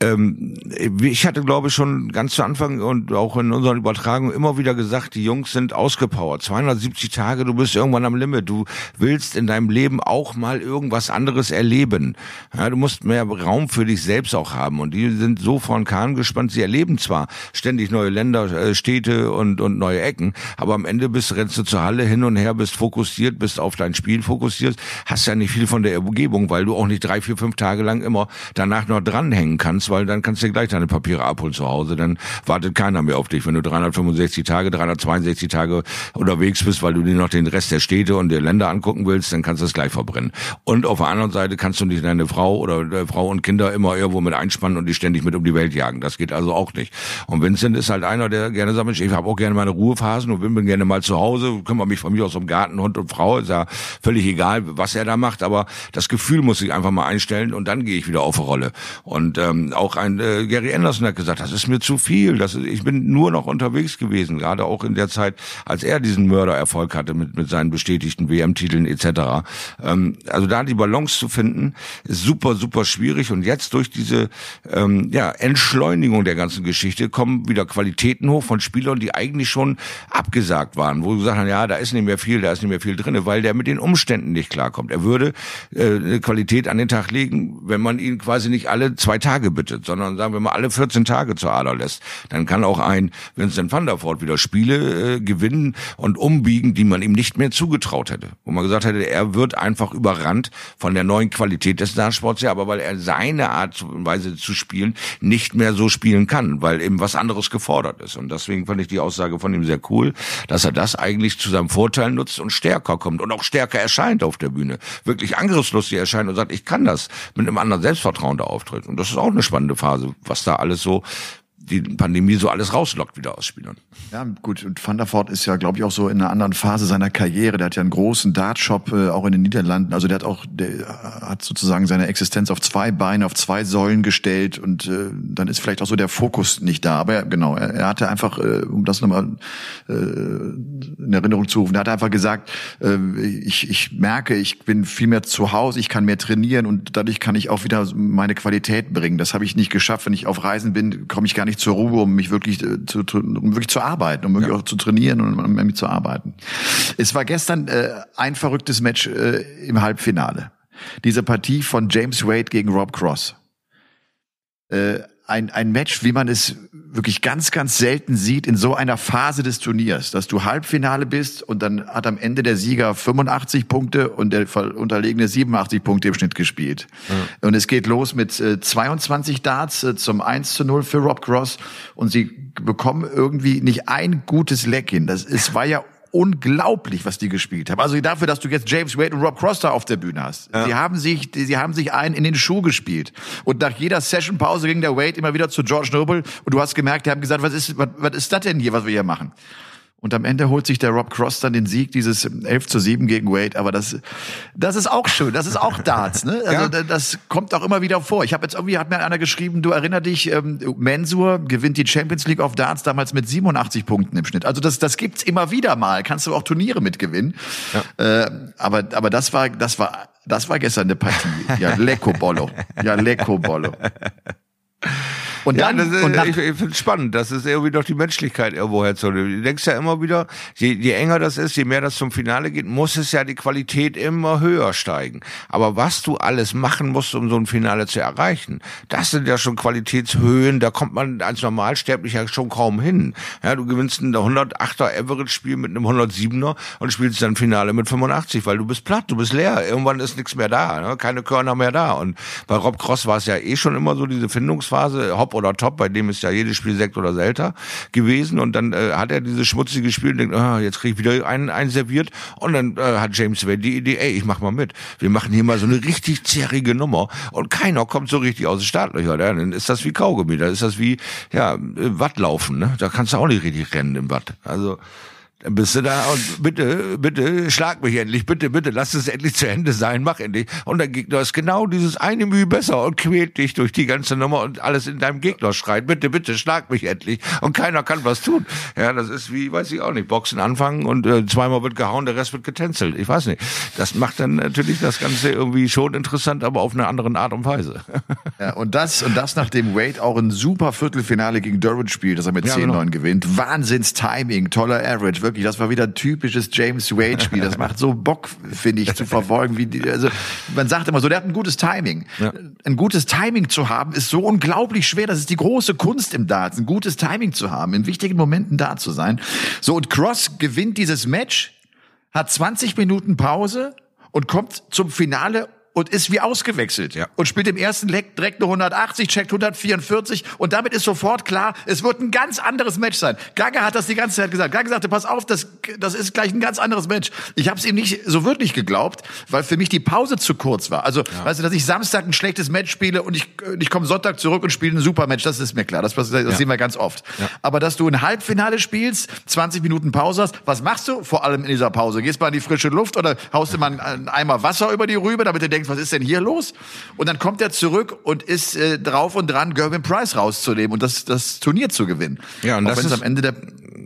Ähm, ich hatte, glaube ich, schon ganz zu Anfang und auch in unseren Übertragungen immer wieder gesagt, die Jungs sind ausgepowert. 270 Tage, du bist irgendwann am Limit. Du willst in deinem Leben auch mal irgendwas anderes erleben. Ja, du musst mehr Raum für dich selbst auch haben. Und die sind so vor den Kahn gespannt. Sie erleben zwar ständig neue Länder, äh, Städte und, und neue Ecken, aber am Ende bist, rennst du zur Halle hin und her, bist fokussiert, bist auf dein Spiel fokussiert, hast ja nicht viel von der Umgebung, weil du auch nicht drei, vier, fünf Tage lang immer danach noch dranhängen kannst, weil dann kannst du dir gleich deine Papiere abholen zu Hause, dann wartet keiner mehr auf dich, wenn du 365 Tage, 362 Tage unterwegs bist, weil du dir noch den Rest der Städte und der Länder angucken willst, dann kannst du es gleich verbrennen. Und auf der anderen Seite kannst du nicht deine Frau oder äh, Frau und Kinder immer irgendwo mit einspannen und die ständig mit um die Welt jagen. Das geht also auch nicht. Und Vincent ist halt einer, der gerne sagt, ich habe auch gerne meine Ruhephasen und bin gerne mal zu Hause, kümmere mich von mir aus um Garten, Hund und Frau, ist ja völlig egal, was er da macht, aber das Gefühl muss ich einfach mal einstellen und dann gehe ich wieder auf Rolle. Und ähm, auch ein äh, Gary Anderson hat gesagt, das ist mir zu viel, das ist, ich bin nur noch unterwegs gewesen, gerade auch in der Zeit, als er diesen Mördererfolg hatte mit, mit seinen bestätigten WM-Titeln etc. Ähm, also da die Balance zu finden, ist super, super schwierig und jetzt durch diese ähm, ja, Entschleunigung der ganzen Geschichte kommen wieder Qualitäten hoch von Spielern, die eigentlich schon abgesagt waren, wo du sagst, ja, da ist nicht mehr viel, da ist nicht mehr viel drinne, weil der mit den Umständen nicht klarkommt. Er würde äh, eine Qualität an den Tag legen, wenn man ihn quasi nicht alle zwei Tage bittet, sondern sagen wir mal alle 14 Tage zur Ader lässt. Dann kann auch ein Vincent van der Voort wieder Spiele äh, gewinnen und umbiegen, die man ihm nicht mehr zugetraut hätte. Wo man gesagt hätte, er wird einfach überrannt von der neuen Qualität des Dartsports her, aber weil er seine Art und Weise zu spielen nicht mehr so spielen kann, weil eben was anderes gefordert ist. Und deswegen fand ich die Aussage von ihm sehr cool, dass er das eigentlich zu seinem Vorteil nutzt und stärker kommt und auch stärker erscheint auf der Bühne. Wirklich angriffslustig erscheint und sagt, ich kann das mit einem anderen Selbstvertrauen da auftritt. Und das ist auch eine spannende Phase, was da alles so die Pandemie so alles rauslockt wieder aus Spielern. Ja, gut. Und Van der Voort ist ja, glaube ich, auch so in einer anderen Phase seiner Karriere. Der hat ja einen großen Dartshop äh, auch in den Niederlanden. Also der hat auch, der hat sozusagen seine Existenz auf zwei Beine, auf zwei Säulen gestellt und äh, dann ist vielleicht auch so der Fokus nicht da. Aber genau, er, er hatte einfach, äh, um das nochmal äh, in Erinnerung zu rufen, er hat einfach gesagt, äh, ich, ich merke, ich bin viel mehr zu Hause, ich kann mehr trainieren und dadurch kann ich auch wieder meine Qualität bringen. Das habe ich nicht geschafft. Wenn ich auf Reisen bin, komme ich gar nicht zur Ruhe, um mich wirklich äh, zu, um wirklich zu arbeiten, um wirklich Ja. auch zu trainieren und um mit zu arbeiten. Es war gestern äh, ein verrücktes Match äh, im Halbfinale. Diese Partie von James Wade gegen Rob Cross. Äh, ein, ein Match, wie man es wirklich ganz, ganz selten sieht in so einer Phase des Turniers, dass du Halbfinale bist und dann hat am Ende der Sieger 85 Punkte und der Unterlegene 87 Punkte im Schnitt gespielt. Und es geht los mit äh, 22 Darts äh, zum 1 zu 0 für Rob Cross und sie bekommen irgendwie nicht ein gutes Leck hin. Das, es war ja unglaublich, was die gespielt haben. Also dafür, dass du jetzt James Wade und Rob Cross da auf der Bühne hast. Sie haben sich, sie haben sich einen in den Schuh gespielt. Und nach jeder Session-Pause ging der Wade immer wieder zu George Noble und du hast gemerkt, die haben gesagt, was ist, was, was ist das denn hier, was wir hier machen? Und am Ende holt sich der Rob Cross dann den Sieg, dieses 11 zu 7 gegen Wade. Aber das, das ist auch schön. Das ist auch Darts. Ne? Also Ja. da- das kommt auch immer wieder vor. Ich habe jetzt irgendwie, hat mir einer geschrieben, du erinner dich, ähm, Mensur gewinnt die Champions League of Darts damals mit 87 Punkten im Schnitt. Also das, das gibt's immer wieder mal. Kannst du auch Turniere mitgewinnen. Äh, aber, aber das war, das war, das war gestern eine Partie. Ja, Lecco Bollo. Ja, Lecco Bollo. Und dann, ja, das und dann ich, ich finde es spannend. Das ist irgendwie doch die Menschlichkeit irgendwo herzunehmen. Du denkst ja immer wieder, je, je enger das ist, je mehr das zum Finale geht, muss es ja die Qualität immer höher steigen. Aber was du alles machen musst, um so ein Finale zu erreichen, das sind ja schon Qualitätshöhen, da kommt man als Normalsterblicher schon kaum hin. Ja, du gewinnst ein 108er Average-Spiel mit einem 107er und spielst dann Finale mit 85, weil du bist platt, du bist leer. Irgendwann ist nichts mehr da, ne? keine Körner mehr da. Und bei Rob Cross war es ja eh schon immer so diese Findungsphase, Hop oder Top, bei dem ist ja jedes Spiel Sekt oder Selter gewesen. Und dann äh, hat er dieses schmutzige Spiel und denkt, ah, jetzt krieg ich wieder einen, einen serviert. Und dann äh, hat James Wade die Idee, ey, ich mach mal mit. Wir machen hier mal so eine richtig zerrige Nummer und keiner kommt so richtig aus den Startlöchern. Ja, dann ist das wie Kaugummi, da ist das wie ja Wattlaufen. Ne? Da kannst du auch nicht richtig rennen im Watt. Also dann bist du da und bitte, bitte, schlag mich endlich, bitte, bitte, lass es endlich zu Ende sein, mach endlich. Und der Gegner ist genau dieses eine Mühe besser und quält dich durch die ganze Nummer und alles in deinem Gegner schreit, bitte, bitte, schlag mich endlich. Und keiner kann was tun. Ja, das ist wie, weiß ich auch nicht, Boxen anfangen und äh, zweimal wird gehauen, der Rest wird getänzelt. Ich weiß nicht. Das macht dann natürlich das Ganze irgendwie schon interessant, aber auf eine andere Art und Weise. Ja, und das, und das nachdem Wade auch ein super Viertelfinale gegen Durant spielt, dass er mit Ja, 10-9 genau. gewinnt. Wahnsinns Timing, toller Average, wirklich. Das war wieder ein typisches James Wade-Spiel. Das macht so Bock, finde ich, zu verfolgen, wie die, also, man sagt immer so, der hat ein gutes Timing. Ja. Ein gutes Timing zu haben, ist so unglaublich schwer. Das ist die große Kunst im Darts, ein gutes Timing zu haben, in wichtigen Momenten da zu sein. So, und Cross gewinnt dieses Match, hat 20 Minuten Pause und kommt zum Finale und ist wie ausgewechselt. Ja. Und spielt im ersten Leck direkt eine 180, checkt 144 und damit ist sofort klar, es wird ein ganz anderes Match sein. Gaga hat das die ganze Zeit gesagt. Gaga sagte, pass auf, das, das ist gleich ein ganz anderes Match. Ich habe es ihm nicht so wirklich geglaubt, weil für mich die Pause zu kurz war. Also, weißt du, dass ich Samstag ein schlechtes Match spiele und ich, ich komme Sonntag zurück und spiele ein super Match, das ist mir klar. Das, das, das sehen wir ganz oft. Aber dass du ein Halbfinale spielst, 20 Minuten Pause hast, was machst du vor allem in dieser Pause? Gehst mal in die frische Luft oder haust du mal einen Eimer Wasser über die Rübe, damit du denkst, was ist denn hier los? Und dann kommt er zurück und ist äh, drauf und dran, Gervin Price rauszunehmen und das, das Turnier zu gewinnen. Ja, und Auch das ist- am Ende der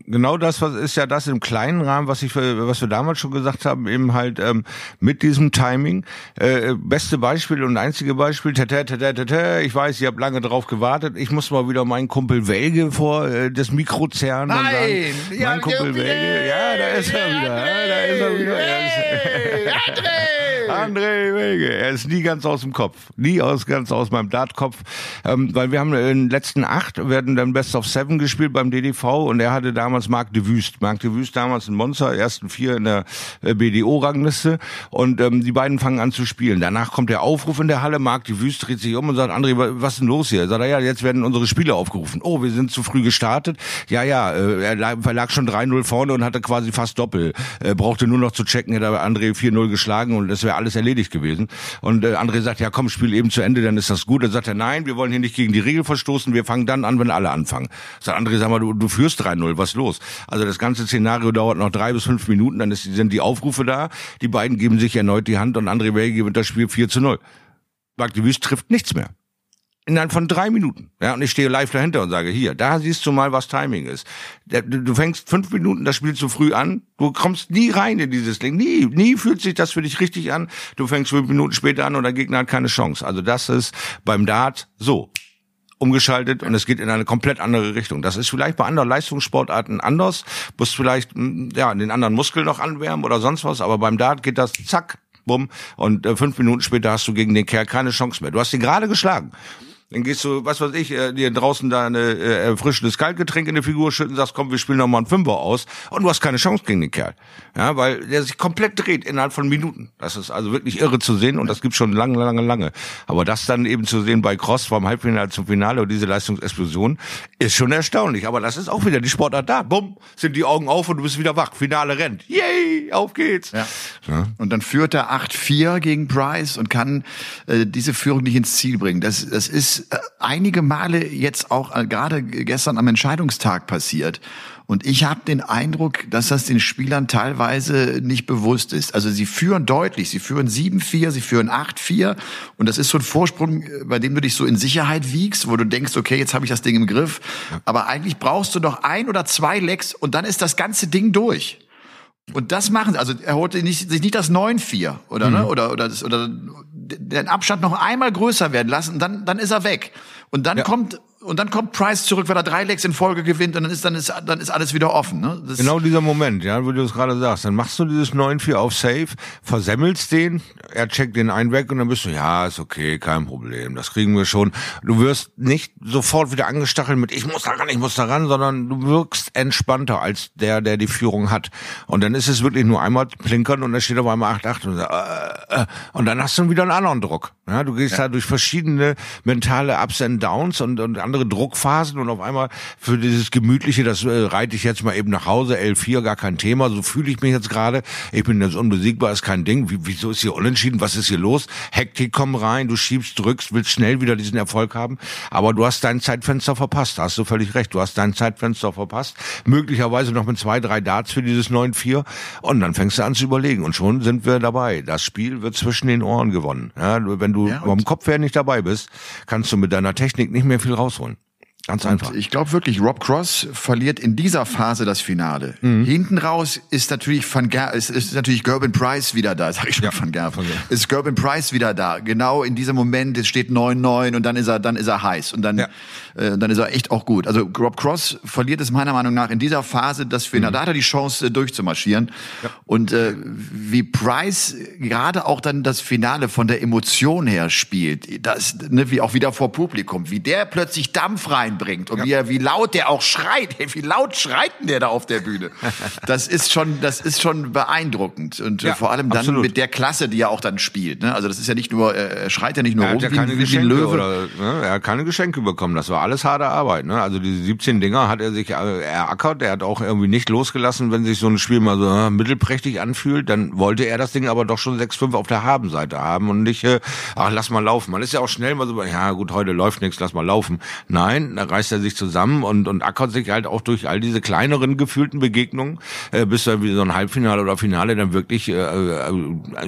genau das was ist ja das im kleinen Rahmen, was ich was wir damals schon gesagt haben, eben halt ähm, mit diesem Timing. Äh, beste Beispiel und einzige Beispiel. Tata, tata, tata, ich weiß, ihr habt lange drauf gewartet. Ich muss mal wieder meinen Kumpel Welge vor äh, das Mikro zerren und Nein! sagen, Ja, mein Kumpel ja, Welge, ja, da ist er wieder, ja, da ist er wieder. Er ist, André Wege, er ist nie ganz aus dem Kopf, nie aus ganz aus meinem Dartkopf, ähm, weil wir haben in den letzten acht werden dann Best of Seven gespielt beim DDV und er hatte damals Marc de Wüst, Marc de Wüst damals ein Monster, ersten vier in der äh, BDO-Rangliste und ähm, die beiden fangen an zu spielen. Danach kommt der Aufruf in der Halle, Marc de Wüst dreht sich um und sagt, André, wa- was ist denn los hier? Sagt er, ja, jetzt werden unsere Spiele aufgerufen. Oh, wir sind zu früh gestartet. Ja, ja, äh, er lag, er schon 3-0 vorne und hatte quasi fast Doppel. Äh, brauchte nur noch zu checken, hätte André 4-0 geschlagen und das wäre alles erledigt gewesen. Und äh, André sagt, ja komm, spiel eben zu Ende, dann ist das gut. Dann sagt er, nein, wir wollen hier nicht gegen die Regel verstoßen, wir fangen dann an, wenn alle anfangen. Sagt André, sag mal, du, du führst 3-0, was los? Also das ganze Szenario dauert noch drei bis fünf Minuten, dann ist, sind die Aufrufe da, die beiden geben sich erneut die Hand und André Wege gewinnt das Spiel 4 zu 0. Marc Wüst trifft nichts mehr. Innerhalb von drei Minuten. Ja, und ich stehe live dahinter und sage, hier, da siehst du mal, was Timing ist. Du fängst fünf Minuten das Spiel zu früh an, du kommst nie rein in dieses Ding. Nie, nie fühlt sich das für dich richtig an. Du fängst fünf Minuten später an und der Gegner hat keine Chance. Also das ist beim Dart so umgeschaltet und es geht in eine komplett andere Richtung. Das ist vielleicht bei anderen Leistungssportarten anders, musst vielleicht mm, ja den anderen Muskel noch anwärmen oder sonst was, aber beim Dart geht das zack, bumm und äh, fünf Minuten später hast du gegen den Kerl keine Chance mehr. Du hast ihn gerade geschlagen. Dann gehst du, was weiß ich, äh, dir draußen da eine äh, erfrischendes Kaltgetränk in die Figur schütten, sagst, komm, wir spielen noch mal einen Fünfer aus und du hast keine Chance gegen den Kerl. Ja, weil der sich komplett dreht innerhalb von Minuten. Das ist also wirklich irre zu sehen und das gibt's schon lange, lange, lange. Aber das dann eben zu sehen bei Cross vom Halbfinale zum Finale und diese Leistungsexplosion ist schon erstaunlich. Aber das ist auch wieder die Sportart da. Bumm, sind die Augen auf und du bist wieder wach. Finale rennt. Yay, auf geht's. Ja. Und dann führt er 8-4 gegen Price und kann äh, diese Führung nicht ins Ziel bringen. Das, das ist äh, einige Male jetzt auch äh, gerade gestern am Entscheidungstag passiert. Und ich habe den Eindruck, dass das den Spielern teilweise nicht bewusst ist. Also sie führen deutlich, sie führen 7-4, sie führen 8-4 und das ist so ein Vorsprung, äh, bei dem du dich so in Sicherheit wiegst, wo du denkst, okay, jetzt habe ich das Ding im Griff. Aber eigentlich brauchst du noch ein oder zwei Lecks und dann ist das ganze Ding durch. Und das machen sie. Also er holte nicht, sich nicht das 9-4 oder, ne? oder, oder, das, oder den Abstand noch einmal größer werden lassen, dann, dann ist er weg. Und dann kommt und dann kommt Price zurück, weil er drei Legs in Folge gewinnt und dann ist dann ist dann ist alles wieder offen. Ne? Das genau dieser Moment, ja, wo du es gerade sagst. Dann machst du dieses 9-4 auf Safe, versemmelst den, er checkt den einen weg und dann bist du, ja, ist okay, kein Problem, das kriegen wir schon. Du wirst nicht sofort wieder angestachelt mit, ich muss da ran, ich muss da ran, sondern du wirkst entspannter als der, der die Führung hat. Und dann ist es wirklich nur einmal plinkern und dann steht auf einmal 8-8 und, äh, äh, und dann hast du wieder einen anderen Druck. Ja, du gehst ja. da durch verschiedene mentale Ups and Downs und, und andere Druckphasen und auf einmal für dieses Gemütliche, das äh, reite ich jetzt mal eben nach Hause, L4, gar kein Thema, so fühle ich mich jetzt gerade, ich bin jetzt unbesiegbar, ist kein Ding, Wie, wieso ist hier unentschieden, was ist hier los? Hektik, komm rein, du schiebst, drückst, willst schnell wieder diesen Erfolg haben, aber du hast dein Zeitfenster verpasst, da hast du völlig recht, du hast dein Zeitfenster verpasst, möglicherweise noch mit zwei, drei Darts für dieses 9-4 und dann fängst du an zu überlegen. Und schon sind wir dabei, das Spiel wird zwischen den Ohren gewonnen, ja, wenn du ja, vom Kopf her nicht dabei bist, kannst du mit deiner Technik nicht mehr viel rausholen. Telefon. Ganz einfach. Und ich glaube wirklich, Rob Cross verliert in dieser Phase das Finale. Mhm. Hinten raus ist natürlich Van Ger ist, ist natürlich Gerben Price wieder da. Sag ich schon ja, Van Gerven. Van Ist Gerben Price wieder da. Genau in diesem Moment, es steht 9-9 und dann ist er, dann ist er heiß und dann, ja. äh, dann ist er echt auch gut. Also Rob Cross verliert es meiner Meinung nach in dieser Phase das Finale. Mhm. Da hat er die Chance äh, durchzumarschieren. Ja. Und äh, wie Price gerade auch dann das Finale von der Emotion her spielt, das, ne, wie auch wieder vor Publikum, wie der plötzlich Dampf rein reinbringt und ja. wie, er, wie laut der auch schreit. Wie laut schreit denn der da auf der Bühne? Das ist schon, das ist schon beeindruckend und äh, ja, vor allem dann absolut. mit der Klasse, die er auch dann spielt. Ne? Also das ist ja nicht nur, er schreit ja nicht nur er rum ja keine wie, ein Löwe. Oder, ne? Er hat keine Geschenke bekommen. Das war alles harte Arbeit. Ne? Also diese 17 Dinger hat er sich äh, erackert. Er hat auch irgendwie nicht losgelassen, wenn sich so ein Spiel mal so äh, mittelprächtig anfühlt. Dann wollte er das Ding aber doch schon 6-5 auf der Habenseite haben und nicht, äh, ach lass mal laufen. Man ist ja auch schnell mal so, ja gut, heute läuft nichts, lass mal laufen. Nein, reißt er sich zusammen und, und ackert sich halt auch durch all diese kleineren gefühlten Begegnungen, äh, bis er wie so ein Halbfinale oder Finale dann wirklich äh, äh,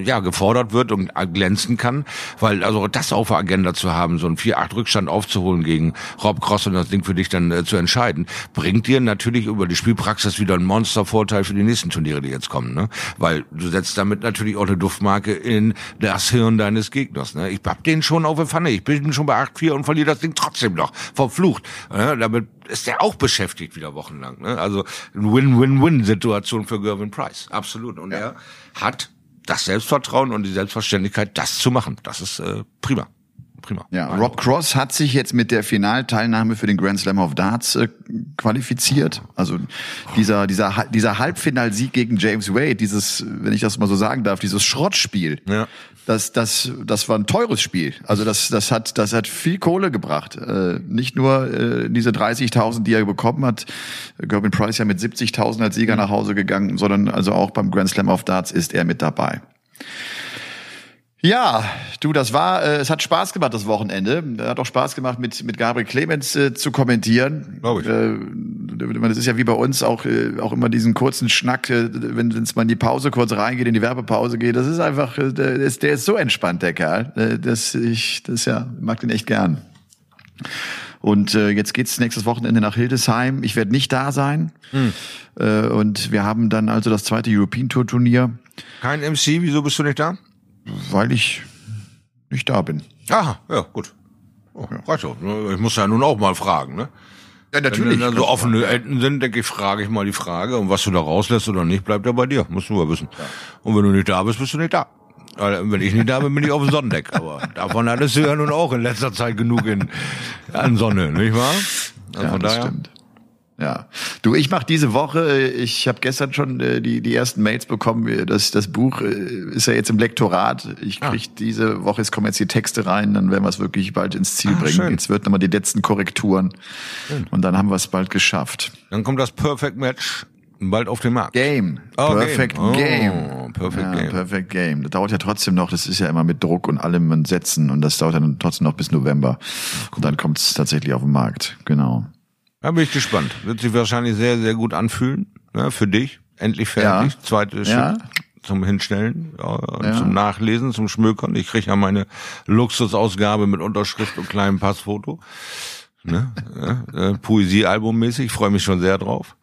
ja gefordert wird und glänzen kann. Weil also das auf der Agenda zu haben, so einen 4-8 Rückstand aufzuholen gegen Rob Cross und das Ding für dich dann äh, zu entscheiden, bringt dir natürlich über die Spielpraxis wieder einen Monstervorteil für die nächsten Turniere, die jetzt kommen. Ne? Weil du setzt damit natürlich auch eine Duftmarke in das Hirn deines Gegners. Ne? Ich hab den schon auf der Pfanne. Ich bin schon bei 8-4 und verliere das Ding trotzdem noch. Verflucht. Ne? Damit ist er auch beschäftigt wieder wochenlang. Ne? Also eine Win-Win-Win-Situation für Gervin Price. Absolut. Und ja. er hat das Selbstvertrauen und die Selbstverständlichkeit, das zu machen. Das ist äh, prima prima. Ja, Rob Cross hat sich jetzt mit der Finalteilnahme für den Grand Slam of Darts äh, qualifiziert. Also dieser dieser dieser Halbfinalsieg gegen James Wade, dieses, wenn ich das mal so sagen darf, dieses Schrottspiel. Ja. Das das das war ein teures Spiel. Also das das hat das hat viel Kohle gebracht. Äh, nicht nur äh, diese 30.000, die er bekommen hat. Gervin Price ja mit 70.000 als Sieger nach Hause gegangen, sondern also auch beim Grand Slam of Darts ist er mit dabei. Ja, du, das war, äh, es hat Spaß gemacht das Wochenende. Hat auch Spaß gemacht, mit mit Gabriel Clemens äh, zu kommentieren. Glaube ich. Äh, das ist ja wie bei uns auch äh, auch immer diesen kurzen Schnack, äh, wenn es mal in die Pause kurz reingeht, in die Werbepause geht. Das ist einfach, äh, der, ist, der ist so entspannt, der Kerl. Äh, das ich, das ja mag den echt gern. Und äh, jetzt geht's nächstes Wochenende nach Hildesheim. Ich werde nicht da sein. Hm. Äh, und wir haben dann also das zweite European Tour Turnier. Kein MC, wieso bist du nicht da? Weil ich nicht da bin. Aha, ja, gut. Oh, ja. Reicht doch. Ich muss ja nun auch mal fragen, ne? Ja, natürlich. Wenn dann so offene Enden sind, denke ich, frage ich mal die Frage. Und was du da rauslässt oder nicht, bleibt ja bei dir. Musst du ja wissen. Ja. Und wenn du nicht da bist, bist du nicht da. Wenn ich nicht da bin, bin ich auf dem Sonnendeck. Aber davon hattest du ja nun auch in letzter Zeit genug in, an Sonne, nicht wahr? Also ja, von das daher. stimmt. Ja, du, ich mache diese Woche, ich habe gestern schon äh, die, die ersten Mails bekommen, das, das Buch äh, ist ja jetzt im Lektorat. Ich krieg ah. diese Woche, es kommen jetzt die Texte rein, dann werden wir es wirklich bald ins Ziel ah, bringen. Schön. Jetzt wird nochmal die letzten Korrekturen schön. und dann haben wir es bald geschafft. Dann kommt das Perfect Match bald auf den Markt. Game. Oh, Perfect Game. Game. Oh, perfect ja, Game. Perfect Game. Das dauert ja trotzdem noch, das ist ja immer mit Druck und allem und Sätzen und das dauert dann trotzdem noch bis November. Und dann kommt es tatsächlich auf den Markt. Genau. Da bin ich gespannt. Wird sich wahrscheinlich sehr, sehr gut anfühlen. Ja, für dich. Endlich fertig. Ja. Zweites ja. zum Hinstellen, ja, zum Nachlesen, zum Schmökern. Ich kriege ja meine Luxusausgabe mit Unterschrift und kleinem Passfoto. Ne? ja, äh, Poesiealbum mäßig. Ich freue mich schon sehr drauf.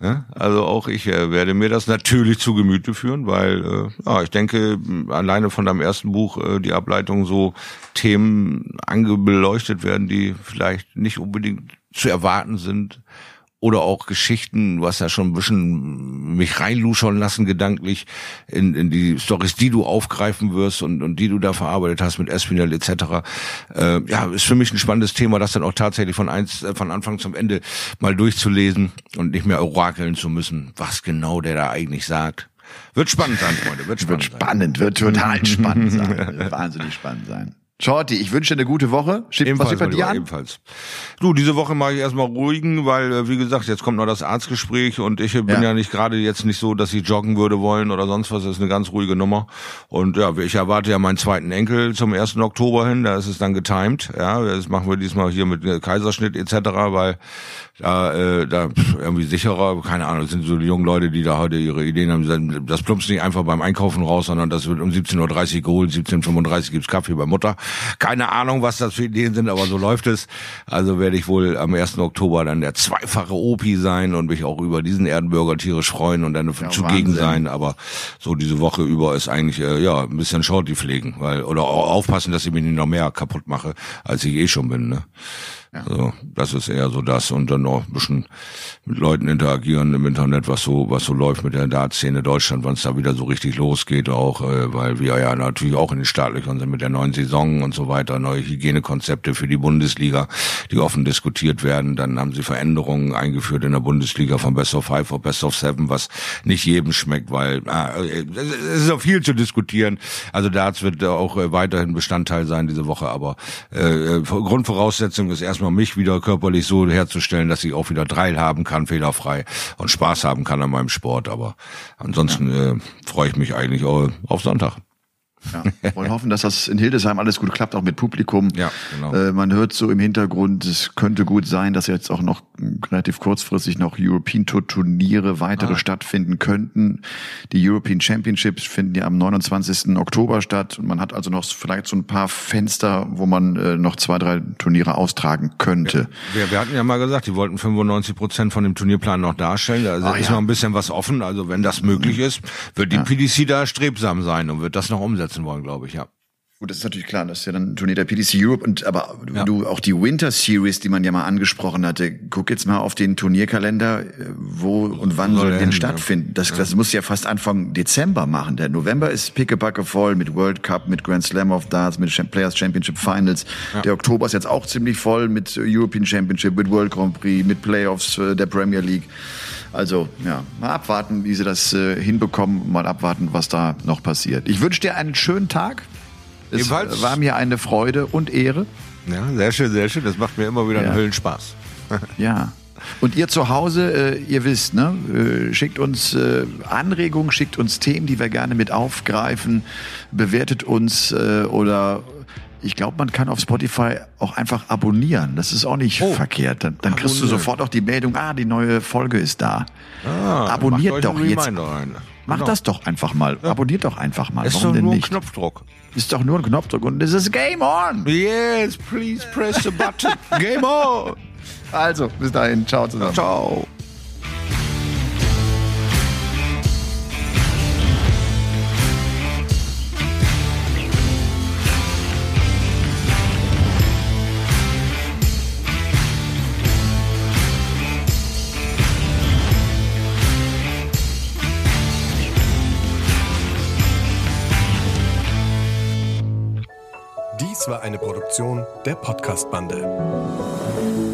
Ja, also auch ich äh, werde mir das natürlich zu Gemüte führen, weil äh, ja, ich denke, alleine von deinem ersten Buch äh, die Ableitung so Themen angebeleuchtet werden, die vielleicht nicht unbedingt zu erwarten sind oder auch Geschichten, du hast ja schon ein bisschen mich reinluschern lassen gedanklich in, in die Stories, die du aufgreifen wirst und, und die du da verarbeitet hast mit Espinel etc. Äh, ja, ist für mich ein spannendes Thema, das dann auch tatsächlich von eins, äh, von Anfang zum Ende mal durchzulesen und nicht mehr orakeln zu müssen, was genau der da eigentlich sagt. Wird spannend sein, Freunde. Wird spannend. Wird spannend, sein. wird total spannend sein. Wird wahnsinnig spannend sein. Shorty, ich wünsche dir eine gute Woche. Schieb, ebenfalls, was bei dir an? Ebenfalls. Du, diese Woche mache ich erstmal ruhigen, weil, äh, wie gesagt, jetzt kommt noch das Arztgespräch und ich bin ja, ja nicht gerade jetzt nicht so, dass ich joggen würde wollen oder sonst was. Das ist eine ganz ruhige Nummer. Und ja, ich erwarte ja meinen zweiten Enkel zum 1. Oktober hin. Da ist es dann getimed. Ja, das machen wir diesmal hier mit Kaiserschnitt etc., weil da, äh, da irgendwie sicherer, keine Ahnung, das sind so die jungen Leute, die da heute ihre Ideen haben, das plumpst nicht einfach beim Einkaufen raus, sondern das wird um 17.30 Uhr geholt, 17.35 Uhr gibt's Kaffee bei Mutter. Keine Ahnung, was das für Ideen sind, aber so läuft es. Also werde ich wohl am 1. Oktober dann der zweifache Opi sein und mich auch über diesen Erdenbürger tierisch freuen und dann ja, zugegen sein, aber so diese Woche über ist eigentlich, äh, ja, ein bisschen Shorty pflegen, weil, oder aufpassen, dass ich mich nicht noch mehr kaputt mache, als ich eh schon bin, ne. Ja. Also, das ist eher so das und dann noch ein bisschen mit Leuten interagieren im Internet, was so was so läuft mit der Dartszene Deutschland, wann es da wieder so richtig losgeht, auch äh, weil wir ja natürlich auch in den Startlöchern sind mit der neuen Saison und so weiter, neue Hygienekonzepte für die Bundesliga, die offen diskutiert werden. Dann haben sie Veränderungen eingeführt in der Bundesliga von Best of Five auf Best of Seven, was nicht jedem schmeckt, weil äh, es ist auch viel zu diskutieren. Also Darts wird auch äh, weiterhin Bestandteil sein diese Woche, aber äh, Grundvoraussetzung ist erst erstmal mich wieder körperlich so herzustellen, dass ich auch wieder teilhaben kann, fehlerfrei und Spaß haben kann an meinem Sport. Aber ansonsten ja. äh, freue ich mich eigentlich auch auf Sonntag. Ja, wollen hoffen, dass das in Hildesheim alles gut klappt, auch mit Publikum. Ja, genau. Äh, man hört so im Hintergrund, es könnte gut sein, dass jetzt auch noch relativ kurzfristig noch European Tour Turniere weitere ah. stattfinden könnten. Die European Championships finden ja am 29. Oktober statt und man hat also noch vielleicht so ein paar Fenster, wo man äh, noch zwei, drei Turniere austragen könnte. Ja, wir, wir, hatten ja mal gesagt, die wollten 95 Prozent von dem Turnierplan noch darstellen. Da also ah, ist ja. noch ein bisschen was offen. Also wenn das möglich ist, wird die ja. PDC da strebsam sein und wird das noch umsetzen umsetzen wollen, glaube ich, ja. Gut, das ist natürlich klar, das ist ja dann ein Turnier der PDC Europe und aber ja. du auch die Winter Series, die man ja mal angesprochen hatte, guck jetzt mal auf den Turnierkalender, äh, wo und wann soll, denn stattfinden? Das, ja. das muss ja fast Anfang Dezember machen. Der November ist pickepacke voll mit World Cup, mit Grand Slam of Darts, mit Players Championship Finals. Ja. Der Oktober ist jetzt auch ziemlich voll mit European Championship, mit World Grand Prix, mit Playoffs äh, der Premier League. Also ja, mal abwarten, wie sie das äh, hinbekommen, mal abwarten, was da noch passiert. Ich wünsche dir einen schönen Tag. Es Ebenfalls. war mir eine Freude und Ehre. Ja, sehr schön, sehr schön. Das macht mir immer wieder ja. einen Höllenspaß. ja. Und ihr zu Hause, äh, ihr wisst, ne, äh, schickt uns äh, Anregungen, schickt uns Themen, die wir gerne mit aufgreifen, bewertet uns äh, oder ich glaube, man kann auf Spotify auch einfach abonnieren. Das ist auch nicht oh, verkehrt. Dann, dann kriegst du sofort auch die Meldung, ah, die neue Folge ist da. Ah, Abonniert doch jetzt. Rein. Mach genau. das doch einfach mal. Ja. Abonniert doch einfach mal. Ist Warum doch denn nur nicht? ein Knopfdruck. Ist doch nur ein Knopfdruck und es ist Game On. Yes, please press the button. Game On. Also, bis dahin. Ciao zusammen. Ciao. War eine Produktion der Podcast-Bande.